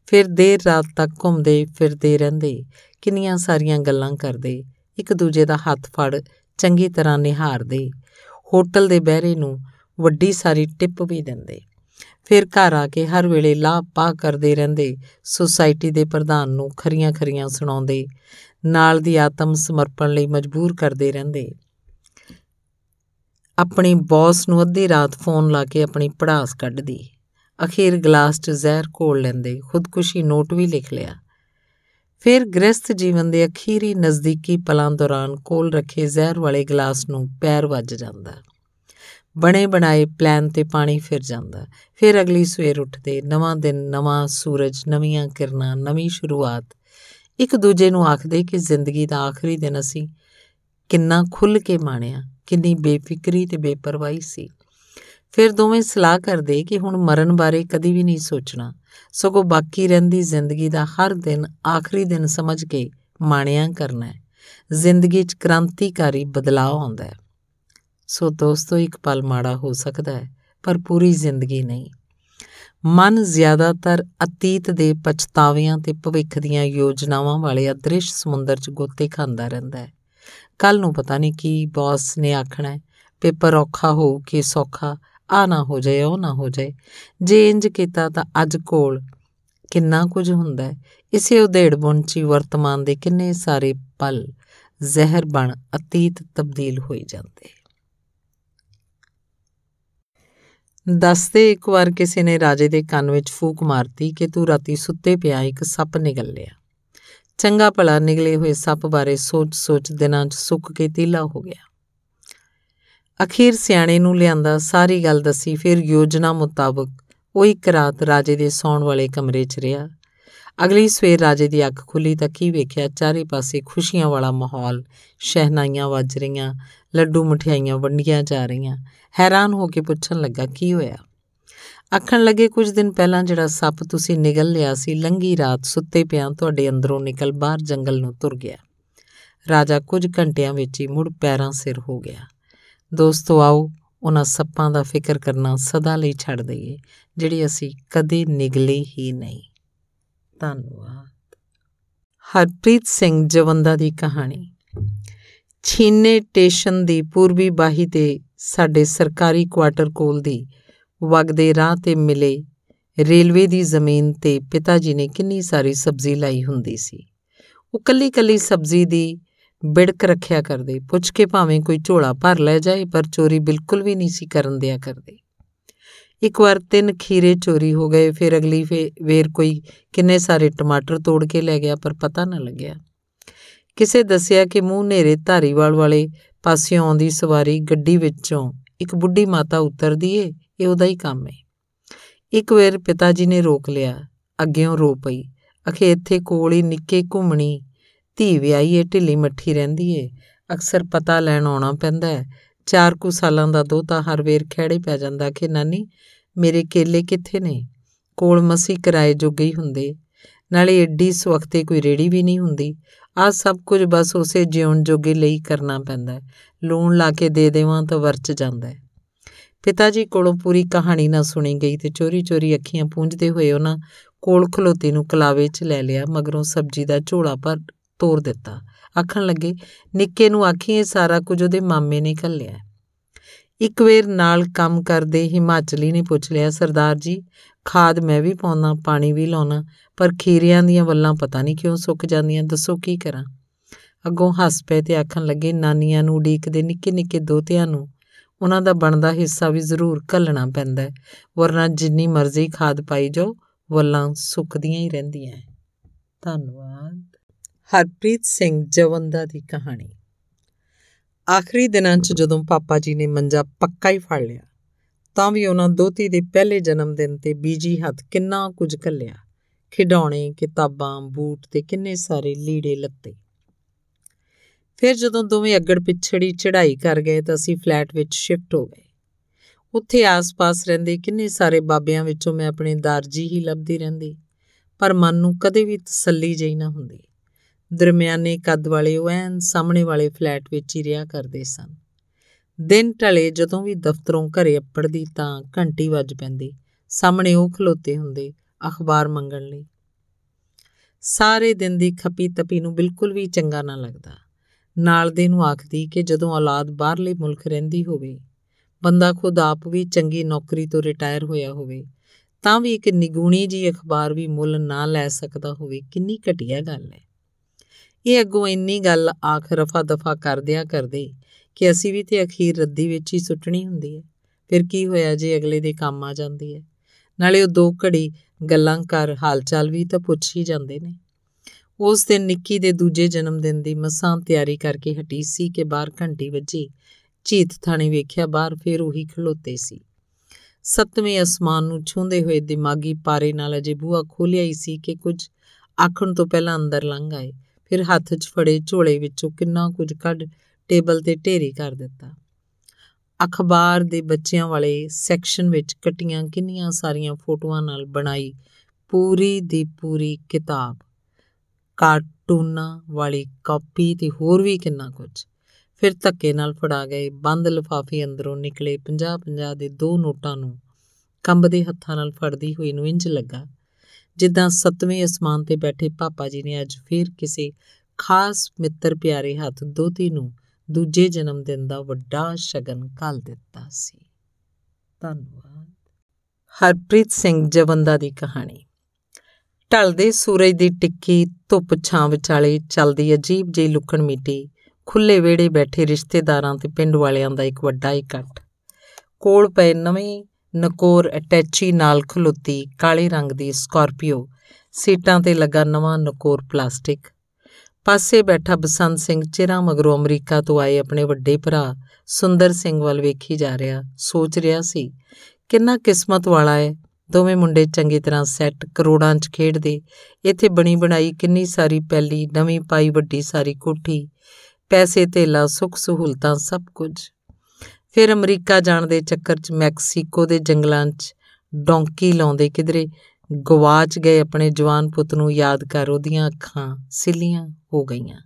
ਫਿਰ ਦੇਰ ਰਾਤ ਤੱਕ ਘੁੰਮਦੇ ਫਿਰਦੇ ਰਹਿੰਦੇ। ਕਿੰਨੀਆਂ ਸਾਰੀਆਂ ਗੱਲਾਂ ਕਰਦੇ। ਇੱਕ ਦੂਜੇ ਦਾ ਹੱਥ ਫੜ ਚੰਗੀ ਤਰ੍ਹਾਂ ਨਿਹਾਰਦੇ। ਹੋਟਲ ਦੇ ਬਹਿਰੇ ਨੂੰ ਵੱਡੀ ਸਾਰੀ ਟਿਪ ਵੀ ਦਿੰਦੇ। ਫਿਰ ਘਰ ਆ ਕੇ ਹਰ ਵੇਲੇ ਲਾਹ ਪਾ ਕਰਦੇ ਰਹਿੰਦੇ। ਸੁਸਾਇਟੀ ਦੇ ਪ੍ਰਧਾਨ ਨੂੰ ਖਰੀਆਂ ਖਰੀਆਂ ਸੁਣਾਉਂਦੇ। ਨਾਲ ਦੀ ਆਤਮ ਸਮਰਪਣ ਲਈ ਮਜਬੂਰ ਕਰਦੇ ਰਹਿੰਦੇ। ਆਪਣੀ ਬੌਸ ਨੂੰ ਅੱਧੀ ਰਾਤ ਫੋਨ ਲਾ ਕੇ ਆਪਣੀ ਪੜਾਸ ਕੱਢਦੀ। ਅਖੀਰ ਗਲਾਸ 'ਚ ਜ਼ਹਿਰ ਘੋਲ ਲੈਂਦੇ। ਖੁਦਕੁਸ਼ੀ ਨੋਟ ਵੀ ਲਿਖ ਲਿਆ। ਫਿਰ ਗ੍ਰਸਥ ਜੀਵਨ ਦੇ ਅਖੀਰੀ ਨਜ਼ਦੀਕੀ ਪਲਾਂ ਦੌਰਾਨ ਕੋਲ ਰੱਖੇ ਜ਼ਹਿਰ ਵਾਲੇ ਗਲਾਸ ਨੂੰ ਪੈਰ ਵੱਜ ਜਾਂਦਾ। ਬਣੇ ਬਣਾਏ ਪਲਾਨ ਤੇ ਪਾਣੀ ਫਿਰ ਜਾਂਦਾ। ਫਿਰ ਅਗਲੀ ਸਵੇਰ ਉੱਠਦੇ, ਨਵਾਂ ਦਿਨ, ਨਵਾਂ ਸੂਰਜ, ਨਵੀਆਂ ਕਿਰਨਾਂ, ਨਵੀਂ ਸ਼ੁਰੂਆਤ। ਇੱਕ ਦੂਜੇ ਨੂੰ ਆਖਦੇ ਕਿ ਜ਼ਿੰਦਗੀ ਦਾ ਆਖਰੀ ਦਿਨ ਅਸੀਂ ਕਿੰਨਾ ਖੁੱਲ ਕੇ ਮਾਣਿਆ, ਕਿੰਨੀ ਬੇਫਿਕਰੀ ਤੇ ਬੇਪਰਵਾਹੀ ਸੀ। ਫਿਰ ਦੋਵੇਂ ਸਲਾਹ ਕਰਦੇ ਕਿ ਹੁਣ ਮਰਨ ਬਾਰੇ ਕਦੀ ਵੀ ਨਹੀਂ ਸੋਚਣਾ। ਸਗੋਂ ਬਾਕੀ ਰਹਿੰਦੀ ਜ਼ਿੰਦਗੀ ਦਾ ਹਰ ਦਿਨ, ਆਖਰੀ ਦਿਨ ਸਮਝ ਕੇ ਮਾਣਿਆ ਕਰਨਾ ਹੈ। ਜ਼ਿੰਦਗੀ 'ਚ ਕ੍ਰਾਂਤੀਕਾਰੀ ਬਦਲਾਅ ਆਉਂਦਾ ਹੈ। ਸੋ ਦੋਸਤੋ, ਇੱਕ ਪਲ ਮਾੜਾ ਹੋ ਸਕਦਾ ਹੈ, ਪਰ ਪੂਰੀ ਜ਼ਿੰਦਗੀ ਨਹੀਂ। ਮਨ ਜ਼ਿਆਦਾਤਰ ਅਤੀਤ ਦੇ ਪਛਤਾਵਿਆਂ ਤੇ ਭਵਿੱਖ ਦੀਆਂ ਯੋਜਨਾਵਾਂ ਵਾਲੇ ਅਦ੍ਰਿਸ਼ ਸਮੁੰਦਰ 'ਚ ਗੋਤੇ ਖਾਂਦਾ ਰਹਿੰਦਾ ਹੈ। ਕੱਲ ਨੂੰ ਪਤਾ ਨਹੀਂ ਕੀ ਬੌਸ ਨੇ ਆਖਣਾ ਹੈ, ਪੇਪਰ ਔਖਾ ਹੋਊ ਕਿ ਸੌਖਾ, ਆ ਨਾ ਹੋ ਜਾਏ, ਉਹ ਨਾ ਹੋ ਜਾਏ। ਜੇ ਇੰਜ ਕੀਤਾ ਤਾਂ ਅੱਜ ਕੋਲ ਕਿੰਨਾ ਕੁਝ ਹੁੰਦਾ ਹੈ। ਇਸੇ ਉਧੇੜ ਬੁੰਚੀ ਵਰਤਮਾਨ ਦੇ ਕਿੰਨੇ ਸਾਰੇ ਪਲ ਜ਼ਹਿਰ ਬਣ ਅਤੀਤ ਤਬਦੀਲ ਹੋਈ ਜਾਂਦੇ। ਦੱਸਦੇ ਇੱਕ ਵਾਰ ਕਿਸੇ ਨੇ ਰਾਜੇ ਦੇ ਕੰਨ ਵਿੱਚ ਫੂਕ ਮਾਰਤੀ ਕਿ ਤੂੰ ਰਾਤੀ ਸੁੱਤੇ ਪਿਆ ਇੱਕ ਸੱਪ ਨਿਕਲ ਲਿਆ। ਚੰਗਾ ਭਲਾ ਨਿਕਲੇ ਹੋਏ ਸੱਪ ਬਾਰੇ ਸੋਚ-ਸੋਚ ਦਿਨਾਂ 'ਚ ਸੁੱਕ ਕੇ ਤੀਲਾ ਹੋ ਗਿਆ। ਅਖੀਰ ਸਿਆਣੇ ਨੂੰ ਲਿਆਂਦਾ ਸਾਰੀ ਗੱਲ ਦੱਸੀ, ਫਿਰ ਯੋਜਨਾ ਮੁਤਾਬਕ ਉਹ ਇੱਕ ਰਾਤ ਰਾਜੇ ਦੇ ਸੌਣ ਵਾਲੇ ਕਮਰੇ 'ਚ ਰਿਹਾ। ਅਗਲੀ ਸਵੇਰ ਰਾਜੇ ਦੀ ਅੱਖ ਖੁੱਲੀ ਤਾਂ ਕੀ ਵੇਖਿਆ? ਚਾਰੇ ਪਾਸੇ ਖੁਸ਼ੀਆਂ ਵਾਲਾ ਮਾਹੌਲ, ਸ਼ਹਿਨਾਈਆਂ ਵੱਜ ਰਹੀਆਂ, ਲੱਡੂ ਮਠਿਆਈਆਂ ਵੰਡੀਆਂ ਜਾ ਰਹੀਆਂ। ਹੈਰਾਨ ਹੋ ਕੇ ਪੁੱਛਣ ਲੱਗਾ, ਕੀ ਹੋਇਆ? ਆਖਣ ਲੱਗੇ, ਕੁਝ ਦਿਨ ਪਹਿਲਾਂ ਜਿਹੜਾ ਸੱਪ ਤੁਸੀਂ ਨਿਗਲ ਲਿਆ ਸੀ ਲੰਗੀ ਰਾਤ ਸੁੱਤੇ ਪਿਆਂ ਤੁਹਾਡੇ ਅੰਦਰੋਂ ਨਿਕਲ ਬਾਹਰ ਜੰਗਲ ਨੂੰ ਤੁਰ ਗਿਆ। ਰਾਜਾ ਕੁਝ ਘੰਟਿਆਂ ਵਿੱਚ ਹੀ ਮੁੜ ਪੈਰਾਂ ਸਿਰ ਹੋ ਗਿਆ। ਦੋਸਤੋ, ਆਓ ਉਹਨਾਂ ਸੱਪਾਂ ਦਾ ਫਿਕਰ ਕਰਨਾ ਸਦਾ ਲਈ ਛੱਡ ਦਈਏ, ਜਿਹੜੀ ਅਸੀਂ ਕਦੇ ਨਿਗਲੇ ਹੀ ਨਹੀਂ। ਧੰਨਵਾਦ। ਹਰਪ੍ਰੀਤ ਸਿੰਘ ਜਵੰਦਾ ਦੀ ਕਹਾਣੀ। ਛੀਨੇ ਸਟੇਸ਼ਨ ਦੀ ਪੂਰਬੀ ਬਾਹੀ ਤੇ ਸਾਡੇ ਸਰਕਾਰੀ ਕੁਆਟਰ ਕੋਲ ਦੀ ਵਗਦੇ ਰਾਹ ਤੇ ਮਿਲੇ ਰੇਲਵੇ ਦੀ ਜ਼ਮੀਨ ਤੇ ਪਿਤਾ ਜੀ ਨੇ ਕਿੰਨੀ ਸਾਰੀ ਸਬਜ਼ੀ ਲਾਈ ਹੁੰਦੀ ਸੀ। ਉਹ ਕੱਲੀ ਕੱਲੀ ਸਬਜ਼ੀ ਦੀ ਬਿੜਕ ਰੱਖਿਆ ਕਰਦੇ, ਪੁੱਛ ਕੇ ਭਾਵੇਂ ਕੋਈ ਝੋਲਾ ਭਰ ਲੈ ਜਾਏ, ਪਰ ਚੋਰੀ ਬਿਲਕੁਲ ਵੀ ਨਹੀਂ ਸੀ ਕਰਨ ਦਿਆ ਕਰਦੇ। ਇੱਕ ਵਾਰ ਤਿੰਨ ਖੀਰੇ ਚੋਰੀ ਹੋ ਗਏ, ਫਿਰ ਅਗਲੀ ਵੇਰ ਕੋਈ ਕਿੰਨੇ ਸਾਰੇ ਟਮਾਟਰ ਤੋੜ ਕੇ ਲੈ ਗਿਆ, ਪਰ ਪਤਾ ਨਾ ਲੱਗਿਆ। ਕਿਸੇ ਦੱਸਿਆ ਕਿ ਮੂੰਹ ਨੇਰੇ ਧਾਰੀਵਾਲ ਵਾਲੇ ਪਾਸਿਓਂ ਆਉਂਦੀ ਸਵਾਰੀ ਗੱਡੀ ਵਿੱਚੋਂ ਇੱਕ ਬੁੱਢੀ ਮਾਤਾ ਉਤਰਦੀ ਏ, ਇਹ ਉਹਦਾ ਹੀ ਕੰਮ ਏ। ਇੱਕ ਵੇਰ ਪਿਤਾ ਜੀ ਨੇ ਰੋਕ ਲਿਆ ਅੱਗੇੋਂ ਰੋ ਪਈ। ਅਖੇ ਇੱਥੇ ਕੋਲ ਹੀ ਨਿੱਕੇ ਘੁੰਮਣੀ ਧੀ ਵਿਆਹੀ ਏ, ਢਿੱਲੀ ਮੱਠੀ ਰਹਿੰਦੀ ਏ। ਅਕਸਰ ਪਤਾ ਲੈਣ ਆਉਣਾ ਪੈਂਦਾ ਹੈ ਚਾਰ ਕੁ ਸਾਲਾਂ ਦਾ ਦੋਤਾ ਹਰ ਵੇਰ ਖੜੇ ਪੈ ਜਾਂਦਾ ਕਿ, ਨਾਨੀ ਮੇਰੇ ਕੇਲੇ ਕਿੱਥੇ ਨੇ? ਕੋਲ ਮਸੀ ਕਿਰਾਏ ਜੋਗੇ ਹੀ ਹੁੰਦੇ। ਨਾਲੇ ਏਡੀ ਸਵਖਤੇ ਕੋਈ ਰੇੜੀ ਵੀ ਨਹੀਂ ਹੁੰਦੀ। ਆ ਸਭ ਕੁਝ ਬਸ ਉਸੇ ਜਿਉਣ ਜੋਗੇ ਲਈ ਕਰਨਾ ਪੈਂਦਾ ਲੂਣ ਲਾ ਕੇ ਦੇ ਦੇਵਾਂ ਤਾਂ ਵਰਚ ਜਾਂਦਾ ਹੈ। ਪਿਤਾ ਜੀ ਕੋਲੋਂ ਪੂਰੀ ਕਹਾਣੀ ਨਾ ਸੁਣੀ ਗਈ ਤੇ ਚੋਰੀ-ਚੋਰੀ ਅੱਖੀਆਂ ਪੂੰਝਦੇ ਹੋਏ ਉਹਨਾਂ ਕੋਲ ਖਲੋਤੀ ਨੂੰ ਕਲਾਵੇ 'ਚ ਲੈ ਲਿਆ, ਮਗਰੋਂ ਸਬਜ਼ੀ ਦਾ ਝੋਲਾ ਪਰ ਤੋੜ ਦਿੱਤਾ। ਆਖਣ ਲੱਗੇ, ਨਿੱਕੇ ਨੂੰ ਆਖੀਏ ਸਾਰਾ ਕੁਝ ਉਹਦੇ ਮਾਮੇ ਨੇ ਘੱਲਿਆ ਇੱਕ ਵੇਰ ਨਾਲ ਕੰਮ ਕਰਦੇ ਹਿਮਾਚਲੀ ਨੇ ਪੁੱਛ ਲਿਆ, ਸਰਦਾਰ ਜੀ, ਖਾਦ ਮੈਂ ਵੀ ਪਾਉਣਾ ਪਾਣੀ ਵੀ ਲਾਉਣਾ ਪਰ ਖੀਰਿਆਂ ਦੀਆਂ ਵੱਲਾਂ ਪਤਾ ਨਹੀਂ ਕਿਉਂ ਸੁੱਕ ਜਾਂਦੀਆਂ, ਦੱਸੋ ਕੀ ਕਰਾਂ? ਅੱਗੋਂ ਹੱਸ ਪਏ ਤੇ ਆਖਣ ਲੱਗੇ, ਨਾਨੀਆਂ ਨੂੰ ਉਡੀਕਦੇ ਨਿੱਕੇ ਨਿੱਕੇ ਦੋਤਿਆਂ ਨੂੰ, ਉਹਨਾਂ ਦਾ ਬਣਦਾ ਹਿੱਸਾ ਵੀ ਜ਼ਰੂਰ ਘੱਲਣਾ ਪੈਂਦਾ ਵਰਨਾ ਜਿੰਨੀ ਮਰਜ਼ੀ ਖਾਦ ਪਾਈ ਜਾਓ, ਵੱਲਾਂ ਸੁੱਕਦੀਆਂ ਹੀ ਰਹਿੰਦੀਆਂ ਧੰਨਵਾਦ। ਹਰਪ੍ਰੀਤ ਸਿੰਘ ਜਵੰਦਾ ਦੀ ਕਹਾਣੀ। ਆਖਰੀ ਦਿਨਾਂ 'ਚ ਜਦੋਂ ਪਾਪਾ ਜੀ ਨੇ ਮੰਜਾ ਪੱਕਾ ਹੀ ਫੜ ਲਿਆ, ਤਾਂ ਵੀ ਉਹਨਾਂ ਦੋਤੀ ਦੇ ਪਹਿਲੇ ਜਨਮ ਦਿਨ ਤੇ ਬੀਜੀ ਹੱਥ ਕਿੰਨਾ ਕੁਝ ਕੱਲਿਆ ਖਿਡੌਣੇ, ਕਿਤਾਬਾਂ, ਬੂਟ ਤੇ ਕਿੰਨੇ ਸਾਰੇ ਲੀੜੇ ਲੱਤੇ। ਫਿਰ ਜਦੋਂ ਦੋਵੇਂ ਅੱਗੜ ਪਿਛੜੀ ਚੜ੍ਹਾਈ ਕਰ ਗਏ ਤਾਂ ਅਸੀਂ ਫਲੈਟ ਵਿੱਚ ਸ਼ਿਫਟ ਹੋ ਗਏ। ਉੱਥੇ ਆਸ-ਪਾਸ ਰਹਿੰਦੇ ਕਿੰਨੇ ਸਾਰੇ ਬਾਬਿਆਂ ਵਿੱਚੋਂ ਮੈਂ ਆਪਣੇ ਦਾਰਜੀ ਹੀ ਲੱਭਦੀ ਰਹਿੰਦੀ, ਪਰ ਮਨ ਨੂੰ ਕਦੇ ਵੀ ਤਸੱਲੀ ਜਈ ਨਾ ਹੁੰਦੀ। ਦਰਮਿਆਨੇ ਕੱਦ ਵਾਲੇ ਉਹ ਐਨ ਸਾਹਮਣੇ ਵਾਲੇ ਫਲੈਟ ਵਿੱਚ ਹੀ ਰਿਹਾ ਕਰਦੇ ਸਨ। ਦਿਨ ਢਲੇ ਜਦੋਂ ਵੀ ਦਫ਼ਤਰੋਂ ਘਰੇ ਅੱਪੜਦੀ ਤਾਂ ਘੰਟੀ ਵੱਜ ਪੈਂਦੀ। ਸਾਹਮਣੇ ਉਹ ਖਲੋਤੇ ਹੁੰਦੇ ਅਖਬਾਰ ਮੰਗਣ ਲਈ। ਸਾਰੇ ਦਿਨ ਦੀ ਖਪੀ ਤਪੀ ਨੂੰ ਬਿਲਕੁਲ ਵੀ ਚੰਗਾ ਨਾ ਲੱਗਦਾ। ਨਾਲ ਦੇ ਨੂੰ ਆਖਦੀ ਕਿ ਜਦੋਂ ਔਲਾਦ ਬਾਹਰਲੇ ਮੁਲਕ ਰਹਿੰਦੀ ਹੋਵੇ, ਬੰਦਾ ਖੁਦ ਆਪ ਵੀ ਚੰਗੀ ਨੌਕਰੀ ਤੋਂ ਰਿਟਾਇਰ ਹੋਇਆ ਹੋਵੇ, ਤਾਂ ਵੀ ਇੱਕ ਨਿਗੂਣੀ ਜੀ ਅਖਬਾਰ ਵੀ ਮੁੱਲ ਨਾ ਲੈ ਸਕਦਾ ਹੋਵੇ, ਕਿੰਨੀ ਘਟੀਆ ਗੱਲ ਹੈ। ਇਹ ਅੱਗੋਂ ਇੰਨੀ ਗੱਲ ਆਖ ਰਫਾ ਦਫਾ ਕਰਦਿਆਂ ਕਰਦੇ ਕਿ ਅਸੀਂ ਵੀ ਤੇ ਅਖੀਰ ਰੱਦੀ ਵਿੱਚ ਹੀ ਸੁੱਟਣੀ ਹੁੰਦੀ ਹੈ। ਫਿਰ ਕੀ ਹੋਇਆ ਜੇ ਅਗਲੇ ਦੇ ਕੰਮ ਆ ਜਾਂਦੀ ਹੈ? ਨਾਲੇ ਉਹ ਦੋ ਘੜੀ ਗੱਲਾਂ ਕਰ ਹਾਲਚਾਲ ਵੀ ਤਾਂ ਪੁੱਛ ਹੀ ਜਾਂਦੇ ਨੇ। ਉਸ ਦਿਨ ਨਿੱਕੀ ਦੇ ਦੂਜੇ ਜਨਮ ਦਿਨ ਦੀ ਮਸਾਂ ਤਿਆਰੀ ਕਰਕੇ ਹਟੀ ਸੀ ਕਿ ਬਾਹਰ ਘੰਟੀ ਵੱਜੀ। ਚੀਤ ਥਾਣੀ ਵੇਖਿਆ ਬਾਹਰ ਫੇਰ ਉਹੀ ਖਲੋਤੇ ਸੀ। ਸੱਤਵੇਂ ਅਸਮਾਨ ਨੂੰ ਛੂੰਦੇ ਹੋਏ ਦਿਮਾਗੀ ਪਾਰੇ ਨਾਲ ਅਜੇ ਬੂਹਾ ਖੋਲਿਆ ਹੀ ਸੀ ਕਿ ਕੁਝ ਆਖਣ ਤੋਂ ਪਹਿਲਾਂ ਅੰਦਰ ਲੰਘ ਆਏ। ਫਿਰ ਹੱਥ 'ਚ ਫੜੇ ਝੋਲੇ ਵਿੱਚੋਂ ਕਿੰਨਾ ਕੁਝ ਕੱਢ ਟੇਬਲ ਤੇ ਢੇਰੀ ਕਰ ਦਿੱਤਾ। ਅਖਬਾਰ ਦੇ ਬੱਚਿਆਂ ਵਾਲੇ ਸੈਕਸ਼ਨ ਵਿੱਚ ਕਟੀਆਂ ਕਿੰਨੀਆਂ ਸਾਰੀਆਂ ਫੋਟੋਆਂ ਨਾਲ ਬਣਾਈ ਪੂਰੀ ਦੀ ਪੂਰੀ ਕਿਤਾਬ। ਕਾਰਟੂਨਾਂ ਵਾਲੀ ਕਾਪੀ ਤੇ ਹੋਰ ਵੀ ਕਿੰਨਾ ਕੁਝ। ਫਿਰ ਧੱਕੇ ਨਾਲ ਫੜਾ ਗਏ, ਬੰਦ ਲਿਫਾਫੇ ਅੰਦਰੋਂ ਨਿਕਲੇ 50-50 ਦੇ ਦੋ ਨੋਟਾਂ ਨੂੰ ਕੰਬਦੇ ਹੱਥਾਂ ਨਾਲ ਫੜਦੀ ਹੋਈ ਨੂੰ ਇੰਜ ਲੱਗਾ ਜਿੱਦਾਂ ਸਤਵੇਂ ਅਸਮਾਨ ਤੇ ਬੈਠੇ ਪਾਪਾ ਜੀ ਨੇ ਅੱਜ ਫੇਰ ਕਿਸੇ ਖਾਸ ਮਿੱਤਰ ਪਿਆਰੇ ਹੱਥ ਦੋਤੀ ਨੂੰ ਦੂਜੇ ਜਨਮ ਦਿਨ ਦਾ ਵੱਡਾ ਸ਼ਗਨ ਕੱਲ ਦਿੱਤਾ ਸੀ। ਧੰਨਵਾਦ। ਹਰਪ੍ਰੀਤ ਸਿੰਘ ਜਵੰਦਾ ਦੀ ਕਹਾਣੀ। ਢਲਦੇ ਸੂਰਜ ਦੀ ਟਿੱਕੀ ਧੁੱਪ ਛਾਂ ਵਿਚਾਲੇ ਚੱਲਦੀ ਅਜੀਬ ਜਿਹੀ ਲੁਕਣ ਮਿੱਟੀ ਖੁੱਲੇ ਵੇੜੇ ਬੈਠੇ ਰਿਸ਼ਤੇਦਾਰਾਂ ਤੇ ਪਿੰਡ ਵਾਲਿਆਂ ਦਾ ਇੱਕ ਵੱਡਾ ਇਕੱਠ। ਕੋਲ ਪਏ ਨਵੇਂ ਨਕੋਰ ਅਟੈਚੀ ਨਾਲ ਖਲੋਤੀ ਕਾਲੇ ਰੰਗ ਦੀ ਸਕਾਰਪੀਓ। ਸੀਟਾਂ ਤੇ ਲੱਗਾ ਨਵਾਂ ਨਕੋਰ ਪਲਾਸਟਿਕ। ਪਾਸੇ ਬੈਠਾ ਬਸੰਤ ਸਿੰਘ ਚਿਹਰਾ ਮਗਰੋਂ ਅਮਰੀਕਾ ਤੋਂ ਆਏ ਆਪਣੇ ਵੱਡੇ ਭਰਾ ਸੁੰਦਰ ਸਿੰਘ ਵੱਲ ਵੇਖੀ ਜਾ ਰਿਹਾ, ਸੋਚ ਰਿਹਾ ਸੀ, ਕਿੰਨਾ ਕਿਸਮਤ ਵਾਲਾ ਹੈ ਦੋਵੇਂ ਮੁੰਡੇ ਚੰਗੀ ਤਰ੍ਹਾਂ ਸੈੱਟ ਕਰੋੜਾਂ 'ਚ ਖੇਡਦੇ। ਇੱਥੇ ਬਣੀ ਬਣਾਈ ਕਿੰਨੀ ਸਾਰੀ ਪਹਿਲੀ ਨਵੀਂ ਪਾਈ ਵੱਡੀ ਸਾਰੀ ਕੋਠੀ, ਪੈਸੇ, ਧੇਲਾ ਸੁੱਖ ਸਹੂਲਤਾਂ ਸਭ ਕੁਝ। ਫਿਰ ਅਮਰੀਕਾ ਜਾਣ ਦੇ ਚੱਕਰ 'ਚ ਮੈਕਸੀਕੋ ਦੇ ਜੰਗਲਾਂ 'ਚ ਡੌਂਕੀ ਲਾਉਂਦੇ ਕਿਧਰੇ ਗਵਾਚ ਗਏ ਆਪਣੇ ਜਵਾਨ ਪੁੱਤ ਨੂੰ ਯਾਦ ਕਰ ਉਹਦੀਆਂ ਅੱਖਾਂ ਸਿੱਲੀਆਂ ਹੋ ਗਈਆਂ।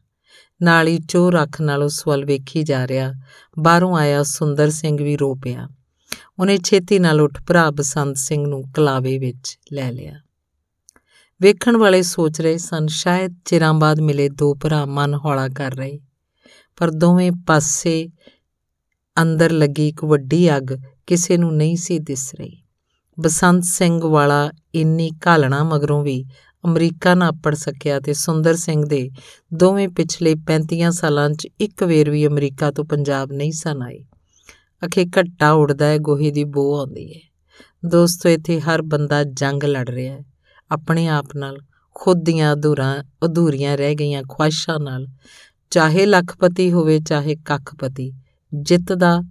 ਨਾਲ ਹੀ ਚੋਰ ਅੱਖ ਨਾਲ ਉਸ ਵੱਲ ਵੇਖੀ ਜਾ ਰਿਹਾ, ਬਾਹਰੋਂ ਆਇਆ ਸੁੰਦਰ ਸਿੰਘ ਵੀ ਰੋ ਪਿਆ। ਉਹਨੇ ਛੇਤੀ ਨਾਲ ਉੱਠ ਭਰਾ ਬਸੰਤ ਸਿੰਘ ਨੂੰ ਕਲਾਵੇ ਵਿੱਚ ਲੈ ਲਿਆ। ਵੇਖਣ ਵਾਲੇ ਸੋਚ ਰਹੇ ਸਨ, ਸ਼ਾਇਦ ਚਿਰਾਂ ਬਾਅਦ ਮਿਲੇ ਦੋ ਭਰਾ ਮਨ ਹੌਲਾ ਕਰ ਰਹੇ। ਪਰ ਦੋਵੇਂ ਪਾਸੇ ਅੰਦਰ ਲੱਗੀ ਇੱਕ ਵੱਡੀ ਅੱਗ ਕਿਸੇ ਨੂੰ ਨਹੀਂ ਸੀ ਦਿਸ ਰਹੀ। ਬਸੰਤ ਸਿੰਘ ਵਾਲਾ ਇੰਨੀ ਘਾਲਣਾ ਮਗਰੋਂ ਵੀ ਅਮਰੀਕਾ ਨਾ ਪੜ ਸਕਿਆ ਤੇ ਸੁੰਦਰ ਸਿੰਘ ਦੇ ਦੋਵੇਂ ਪਿਛਲੇ 35 ਸਾਲਾਂ 'ਚ ਇੱਕ ਵੇਰ ਵੀ ਅਮਰੀਕਾ ਤੋਂ ਪੰਜਾਬ ਨਹੀਂ ਸਨ ਆਏ। ਅਖੇ ਘੱਟਾ ਉੜਦਾ ਹੈ, ਗੋਹੇ ਦੀ ਬੋ ਆਉਂਦੀ ਹੈ। ਦੋਸਤੋ, ਇੱਥੇ ਹਰ ਬੰਦਾ ਜੰਗ ਲੜ ਰਿਹਾ ਹੈ। ਆਪਣੇ ਆਪ ਨਾਲ ਖੁਦ ਦੀਆਂ ਅਧੂਰਾਂ, ਅਧੂਰੀਆਂ ਰਹਿ ਗਈਆਂ ਖੁਆਇਸ਼ਾਂ ਨਾਲ। ਚਾਹੇ ਲੱਖਪਤੀ ਹੋਵੇ, ਚਾਹੇ ਕੱਖਪਤੀ। ਜਿੱਤ ਦਾ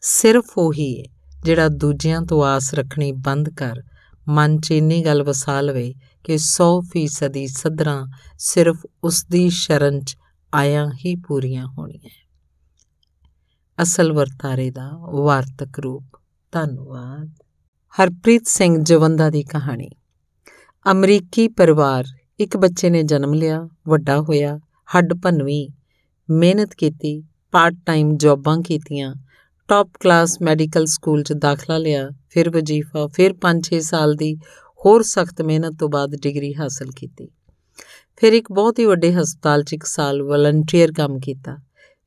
ਸਿਰਫ ਉਹੀ ਹੈ ਜਿਹੜਾ ਦੂਜਿਆਂ ਤੋਂ ਆਸ ਰੱਖਣੀ ਬੰਦ ਕਰ, ਮਨ 'ਚ ਇੰਨੀ ਗੱਲ ਵਸਾ ਲਵੇ ਕਿ 100% ਦੀ ਸਦਰਾਂ ਸਿਰਫ ਉਸ ਦੀ ਸ਼ਰਨ 'ਚ ਆਇਆਂ ਹੀ ਪੂਰੀਆਂ ਹੋਣੀਆਂ ਅਸਲ ਵਰਤਾਰੇ ਦਾ ਵਾਰਤਕ ਰੂਪ। ਧੰਨਵਾਦ। ਹਰਪ੍ਰੀਤ ਸਿੰਘ ਜਵੰਦਾ ਦੀ ਕਹਾਣੀ। ਅਮਰੀਕੀ ਪਰਿਵਾਰ, ਇੱਕ ਬੱਚੇ ਨੇ ਜਨਮ ਲਿਆ, ਵੱਡਾ ਹੋਇਆ, ਹੱਡ ਭੰਨਵੀਂ, ਮਿਹਨਤ ਕੀਤੀ ਪਾਰਟ ਟਾਈਮ ਜੌਬਾਂ ਕੀਤੀਆਂ। ਟੌਪ ਕਲਾਸ ਮੈਡੀਕਲ ਸਕੂਲ 'ਚ ਦਾਖਲਾ ਲਿਆ। ਫਿਰ ਵਜ਼ੀਫਾ, ਫਿਰ 5-6 ਸਾਲ ਦੀ ਹੋਰ ਸਖਤ ਮਿਹਨਤ ਤੋਂ ਬਾਅਦ ਡਿਗਰੀ ਹਾਸਲ ਕੀਤੀ। ਫਿਰ ਇੱਕ ਬਹੁਤ ਹੀ ਵੱਡੇ ਹਸਪਤਾਲ 'ਚ ਇੱਕ ਸਾਲ ਵਲੰਟੀਅਰ ਕੰਮ ਕੀਤਾ।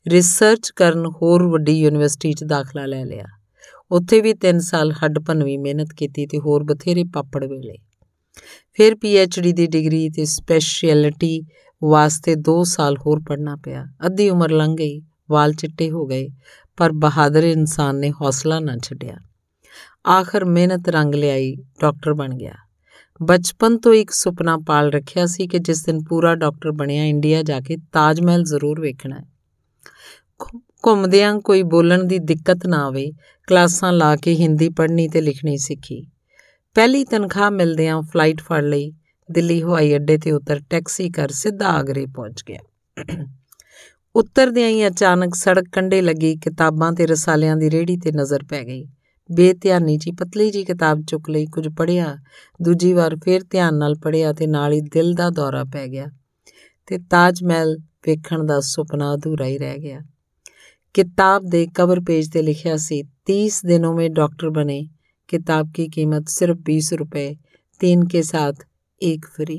ਰਿਸਰਚ ਕਰਨ ਹੋਰ ਵੱਡੀ ਯੂਨੀਵਰਸਿਟੀ 'ਚ ਦਾਖਲਾ ਲੈ ਲਿਆ। ਉੱਥੇ ਵੀ 3 ਸਾਲ ਹੱਡ ਭੰਨਵੀਂ ਮਿਹਨਤ ਕੀਤੀ ਤੇ ਹੋਰ ਬਥੇਰੇ ਪਾਪੜ ਵੇਲੇ। ਫਿਰ ਡੀ ਦੀ ਡਿਗਰੀ ਤੇ ਸਪੈਸ਼ਲਿਟੀ ਵਾਸਤੇ 2 ਸਾਲ ਹੋਰ ਪੜ੍ਹਨਾ ਪਿਆ। ਅੱਧੀ ਉਮਰ ਲੰਘ ਗਈ। ਵਾਲ ਚਿੱਟੇ ਹੋ ਗਏ, ਪਰ ਬਹਾਦਰ ਇਨਸਾਨ ਨੇ ਹੌਸਲਾ ਨਾ ਛੱਡਿਆ। ਆਖਰ ਮਿਹਨਤ ਰੰਗ ਲਿਆਈ, ਡਾਕਟਰ ਬਣ ਗਿਆ। ਬਚਪਨ ਤੋਂ ਇੱਕ ਸੁਪਨਾ ਪਾਲ ਰੱਖਿਆ ਸੀ ਕਿ ਜਿਸ ਦਿਨ ਪੂਰਾ ਡਾਕਟਰ ਬਣਿਆ, ਇੰਡੀਆ ਜਾ ਕੇ ਤਾਜ ਮਹਿਲ ਜ਼ਰੂਰ ਵੇਖਣਾ ਹੈ। ਘੁੰਮਦਿਆਂ ਕੋਈ ਬੋਲਣ ਦੀ ਦਿੱਕਤ ਨਾ ਆਵੇ, ਕਲਾਸਾਂ ਲਾ ਕੇ ਹਿੰਦੀ ਪੜ੍ਹਨੀ ਤੇ ਲਿਖਣੀ ਸਿੱਖੀ। ਪਹਿਲੀ ਤਨਖਾਹ ਮਿਲਦਿਆਂ ਫਲਾਈਟ ਫੜ ਲਈ, ਦਿੱਲੀ ਹਵਾਈ ਅੱਡੇ ਤੇ ਉਤਰ ਟੈਕਸੀ ਕਰ ਸਿੱਧਾ ਆਗਰੇ ਪਹੁੰਚ ਗਿਆ। ਉਤਰਦਿਆਂ ਹੀ ਅਚਾਨਕ ਸੜਕ ਕੰਢੇ ਲੱਗੀ ਕਿਤਾਬਾਂ ਤੇ ਰਸਾਲਿਆਂ ਦੀ ਰੇੜੀ ਤੇ ਨਜ਼ਰ ਪੈ ਗਈ ਬੇਧਿਆਨੀ ਜੀ ਪਤਲੀ ਜੀ ਕਿਤਾਬ ਚੁੱਕ ਲਈ ਕੁਝ ਪੜਿਆ ਦੂਜੀ ਵਾਰ ਫੇਰ ਧਿਆਨ ਨਾਲ ਪੜਿਆ ਤੇ ਨਾਲ ਹੀ ਦਿਲ ਦਾ ਦੌਰਾ ਪੈ ਗਿਆ ਤੇ ਤਾਜ ਮਹਿਲ ਵੇਖਣ ਦਾ ਸੁਪਨਾ ਅਧੂਰਾ ਹੀ ਰਹਿ ਗਿਆ किताब ਦੇ कवर पेज ਤੇ ਲਿਖਿਆ ਸੀ 30 दिनों में डॉक्टर बने किताब की कीमत सिर्फ 20 रुपए तीन के साथ एक फ्री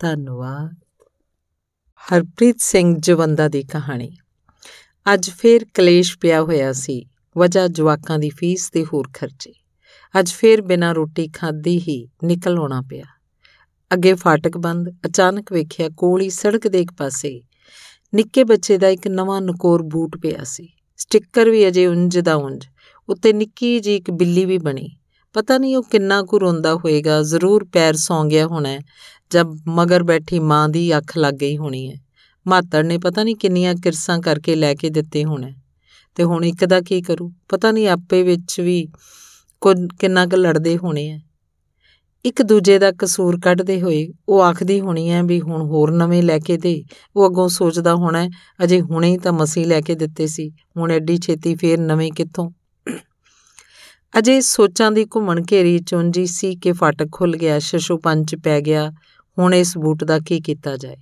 ਧੰਨਵਾਦ ਹਰਪ੍ਰੀਤ ਸਿੰਘ ਜਵੰਦਾ ਦੀ ਕਹਾਣੀ। ਅੱਜ ਫੇਰ ਕਲੇਸ਼ ਪਿਆ ਹੋਇਆ ਸੀ। ਵਜ੍ਹਾ ਜਵਾਕਾਂ ਦੀ ਫੀਸ ਤੇ ਹੋਰ ਖਰਚੇ। ਅੱਜ ਫੇਰ ਬਿਨਾਂ ਰੋਟੀ ਖਾਦੀ ਹੀ ਨਿਕਲ ਆਉਣਾ ਪਿਆ। ਅੱਗੇ ਫਾਟਕ ਬੰਦ, ਅਚਾਨਕ ਵੇਖਿਆ ਕੋਲੀ ਸੜਕ ਦੇ ਇੱਕ ਪਾਸੇ ਨਿੱਕੇ ਬੱਚੇ ਦਾ ਇੱਕ ਨਵਾਂ ਨਕੋਰ ਬੂਟ ਪਿਆ ਸੀ। ਸਟicker ਵੀ ਅਜੇ ਉਂਝ ਦਾ ਉਂਝ, ਉੱਤੇ ਨਿੱਕੀ ਜੀ ਇੱਕ ਬਿੱਲੀ ਵੀ ਬਣੀ। ਪਤਾ ਨਹੀਂ ਉਹ ਕਿੰਨਾ ਕੁ ਰੋਂਦਾ ਹੋਏਗਾ, ਜ਼ਰੂਰ ਪੈਰ ਸੌਂ ਗਿਆ ਹੋਣਾ ਜਦ ਮਗਰ ਬੈਠੀ ਮਾਂ ਦੀ ਅੱਖ ਲੱਗ ਗਈ ਹੋਣੀ ਹੈ ਮਾਤੜ ਨੇ ਪਤਾ ਨਹੀਂ ਕਿੰਨੀਆਂ ਕਿਰਸਾਂ ਕਰਕੇ ਲੈ ਕੇ ਦਿੱਤੇ ਹੋਣੇ। ਤੇ ਹੁਣ ਇੱਕ ਦਾ ਕੀ ਕਰੂ? ਪਤਾ ਨਹੀਂ ਆਪੇ ਵਿੱਚ ਵੀ ਕਿੰਨਾ ਕੁ ਲੜਦੇ ਹੋਣੇ ਆ ਇੱਕ ਦੂਜੇ ਦਾ ਕਸੂਰ ਕੱਢਦੇ ਹੋਏ ਉਹ ਆਖਦੀ ਹੋਣੀ ਐ ਵੀ ਹੁਣ ਹੋਰ ਨਵੇਂ ਲੈ ਕੇ ਦੇ। ਉਹ ਅੱਗੋਂ ਸੋਚਦਾ ਹੋਣਾ ਅਜੇ ਹੁਣੇ ਹੀ ਤਾਂ ਮਸੀ ਲੈ ਕੇ ਦਿੱਤੇ ਸੀ। ਹੁਣ ਐਡੀ ਛੇਤੀ ਫੇਰ ਨਵੇਂ ਕਿੱਥੋਂ? ਅਜੇ ਸੋਚਾਂ ਦੀ ਘੁੰਮਣ ਘੇਰੀ ਚੁੰਜੀ ਸੀ ਕਿ ਫਾਟਕ ਖੁੱਲ ਗਿਆ, ਸ਼ਸ਼ੂ ਪੰਜ ਪੈ ਗਿਆ। ਹੁਣ ਇਸ ਬੂਟ ਦਾ ਕੀ ਕੀਤਾ ਜਾਏ?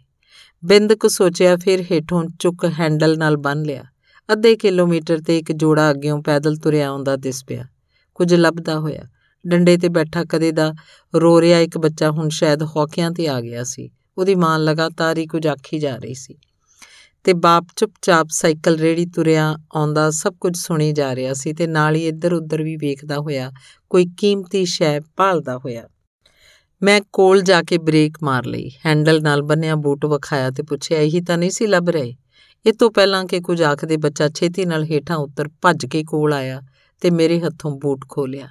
ਬਿੰਦ ਕੁ ਸੋਚਿਆ, ਫਿਰ ਹੇਠੋਂ ਚੁੱਕ ਹੈਂਡਲ ਨਾਲ ਬੰਨ ਲਿਆ। ਅੱਧੇ ਕਿਲੋਮੀਟਰ ਤੇ ਇੱਕ ਜੋੜਾ ਅੱਗਿਓਂ ਪੈਦਲ ਤੁਰਿਆ ਆਉਂਦਾ ਦਿਸ ਪਿਆ। ਕੁਝ ਲੱਭਦਾ ਹੋਇਆ। ਡੰਡੇ ਤੇ ਬੈਠਾ ਕਦੇ ਦਾ ਰੋ ਰਿਹਾ ਇੱਕ ਬੱਚਾ ਹੁਣ ਸ਼ਾਇਦ ਹੌਕਿਆਂ ਤੇ ਆ ਗਿਆ ਸੀ। ਉਹਦੀ ਮਾਂ ਲਗਾਤਾਰ ਹੀ ਕੁਝ ਆਖੀ ਜਾ ਰਹੀ ਸੀ। ਤੇ ਬਾਪ ਚੁੱਪਚਾਪ ਸਾਈਕਲ ਰੇੜੀ ਤੁਰਿਆ ਆਉਂਦਾ ਸਭ ਕੁਝ ਸੁਣੀ ਜਾ ਰਿਹਾ ਸੀ ਤੇ ਨਾਲ ਹੀ ਇੱਧਰ ਉੱਧਰ ਵੀ ਵੇਖਦਾ ਹੋਇਆ ਕੋਈ ਕੀਮਤੀ ਸ਼ੈ ਭਾਲਦਾ ਹੋਇਆ। ਮੈਂ ਕੋਲ ਜਾ ਕੇ ਬ੍ਰੇਕ ਮਾਰ ਲਈ। ਹੈਂਡਲ ਨਾਲ ਬੰਨਿਆ ਬੂਟ ਵਿਖਾਇਆ ਤੇ ਪੁੱਛਿਆ, ਇਹੀ ਤਾਂ ਨਹੀਂ ਸੀ ਲੱਭ ਰਹੇ? ਇਹ ਤੋਂ ਪਹਿਲਾਂ ਕਿ ਕੁਝ ਆਖਦੇ ਬੱਚਾ ਛੇਤੀ ਨਾਲ ਹੇਠਾਂ ਉੱਤਰ ਭੱਜ ਕੇ ਕੋਲ ਆਇਆ ਤੇ ਮੇਰੇ ਹੱਥੋਂ ਬੂਟ ਖੋਲਿਆ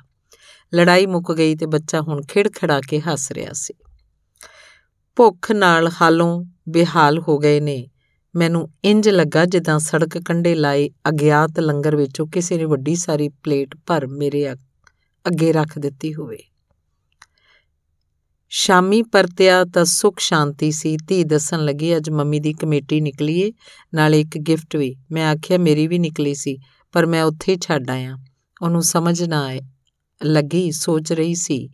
ਲੜਾਈ ਮੁੱਕ ਗਈ ਤੇ ਬੱਚਾ ਹੁਣ ਖਿੜਖੜਾ ਕੇ ਹੱਸ ਰਿਹਾ ਸੀ। ਭੁੱਖ ਨਾਲ ਹਾਲੋਂ ਬੇਹਾਲ ਹੋ ਗਏ ਨੇ। ਮੈਨੂੰ ਇੰਜ ਲੱਗਾ ਜਿੱਦਾਂ ਸੜਕ ਕੰਢੇ ਲਾਏ ਅਗਿਆਤ ਲੰਗਰ ਵਿੱਚੋਂ ਕਿਸੇ ਨੇ ਵੱਡੀ ਸਾਰੀ ਪਲੇਟ ਭਰ ਮੇਰੇ ਅੱਗੇ ਰੱਖ ਦਿੱਤੀ ਹੋਵੇ। ਸ਼ਾਮੀ ਪਰਤਿਆ ਤਾਂ ਸੁਖ ਸ਼ਾਂਤੀ ਸੀ। ਧੀ ਦੱਸਣ ਲੱਗੀ, ਅੱਜ ਮੰਮੀ ਦੀ ਕਮੇਟੀ ਨਿਕਲੀ ਏ, ਨਾਲ ਇੱਕ ਗਿਫਟ ਵੀ। ਮੈਂ ਆਖਿਆ, ਮੇਰੀ ਵੀ ਨਿਕਲੀ ਸੀ, ਪਰ ਮੈਂ ਉੱਥੇ ਛੱਡ ਆਇਆ। ਉਹਨੂੰ ਸਮਝ ਨਾ ਆਏ, ਲੱਗੀ, ਸੋਚ ਰਹੀ ਸੀ,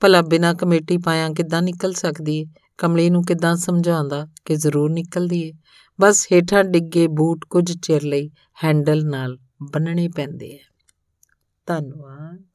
ਭਲਾ ਬਿਨਾ ਕਮੇਟੀ ਪਾਇਆ ਕਿੱਦਾਂ ਨਿਕਲ ਸਕਦੀ ਏ? ਕਮਲੀ ਨੂੰ ਕਿੱਦਾਂ ਸਮਝਾਉਂਦਾ ਕਿ ਜ਼ਰੂਰ ਨਿਕਲਦੀ ਏ? ਬਸ ਹੇਠਾਂ ਡਿੱਗੇ ਬੂਟ ਕੁਝ ਚਿਰ ਲਈ ਹੈਂਡਲ ਨਾਲ ਬੰਨਣੇ ਪੈਂਦੇ ਆ। ਧੰਨਵਾਦ।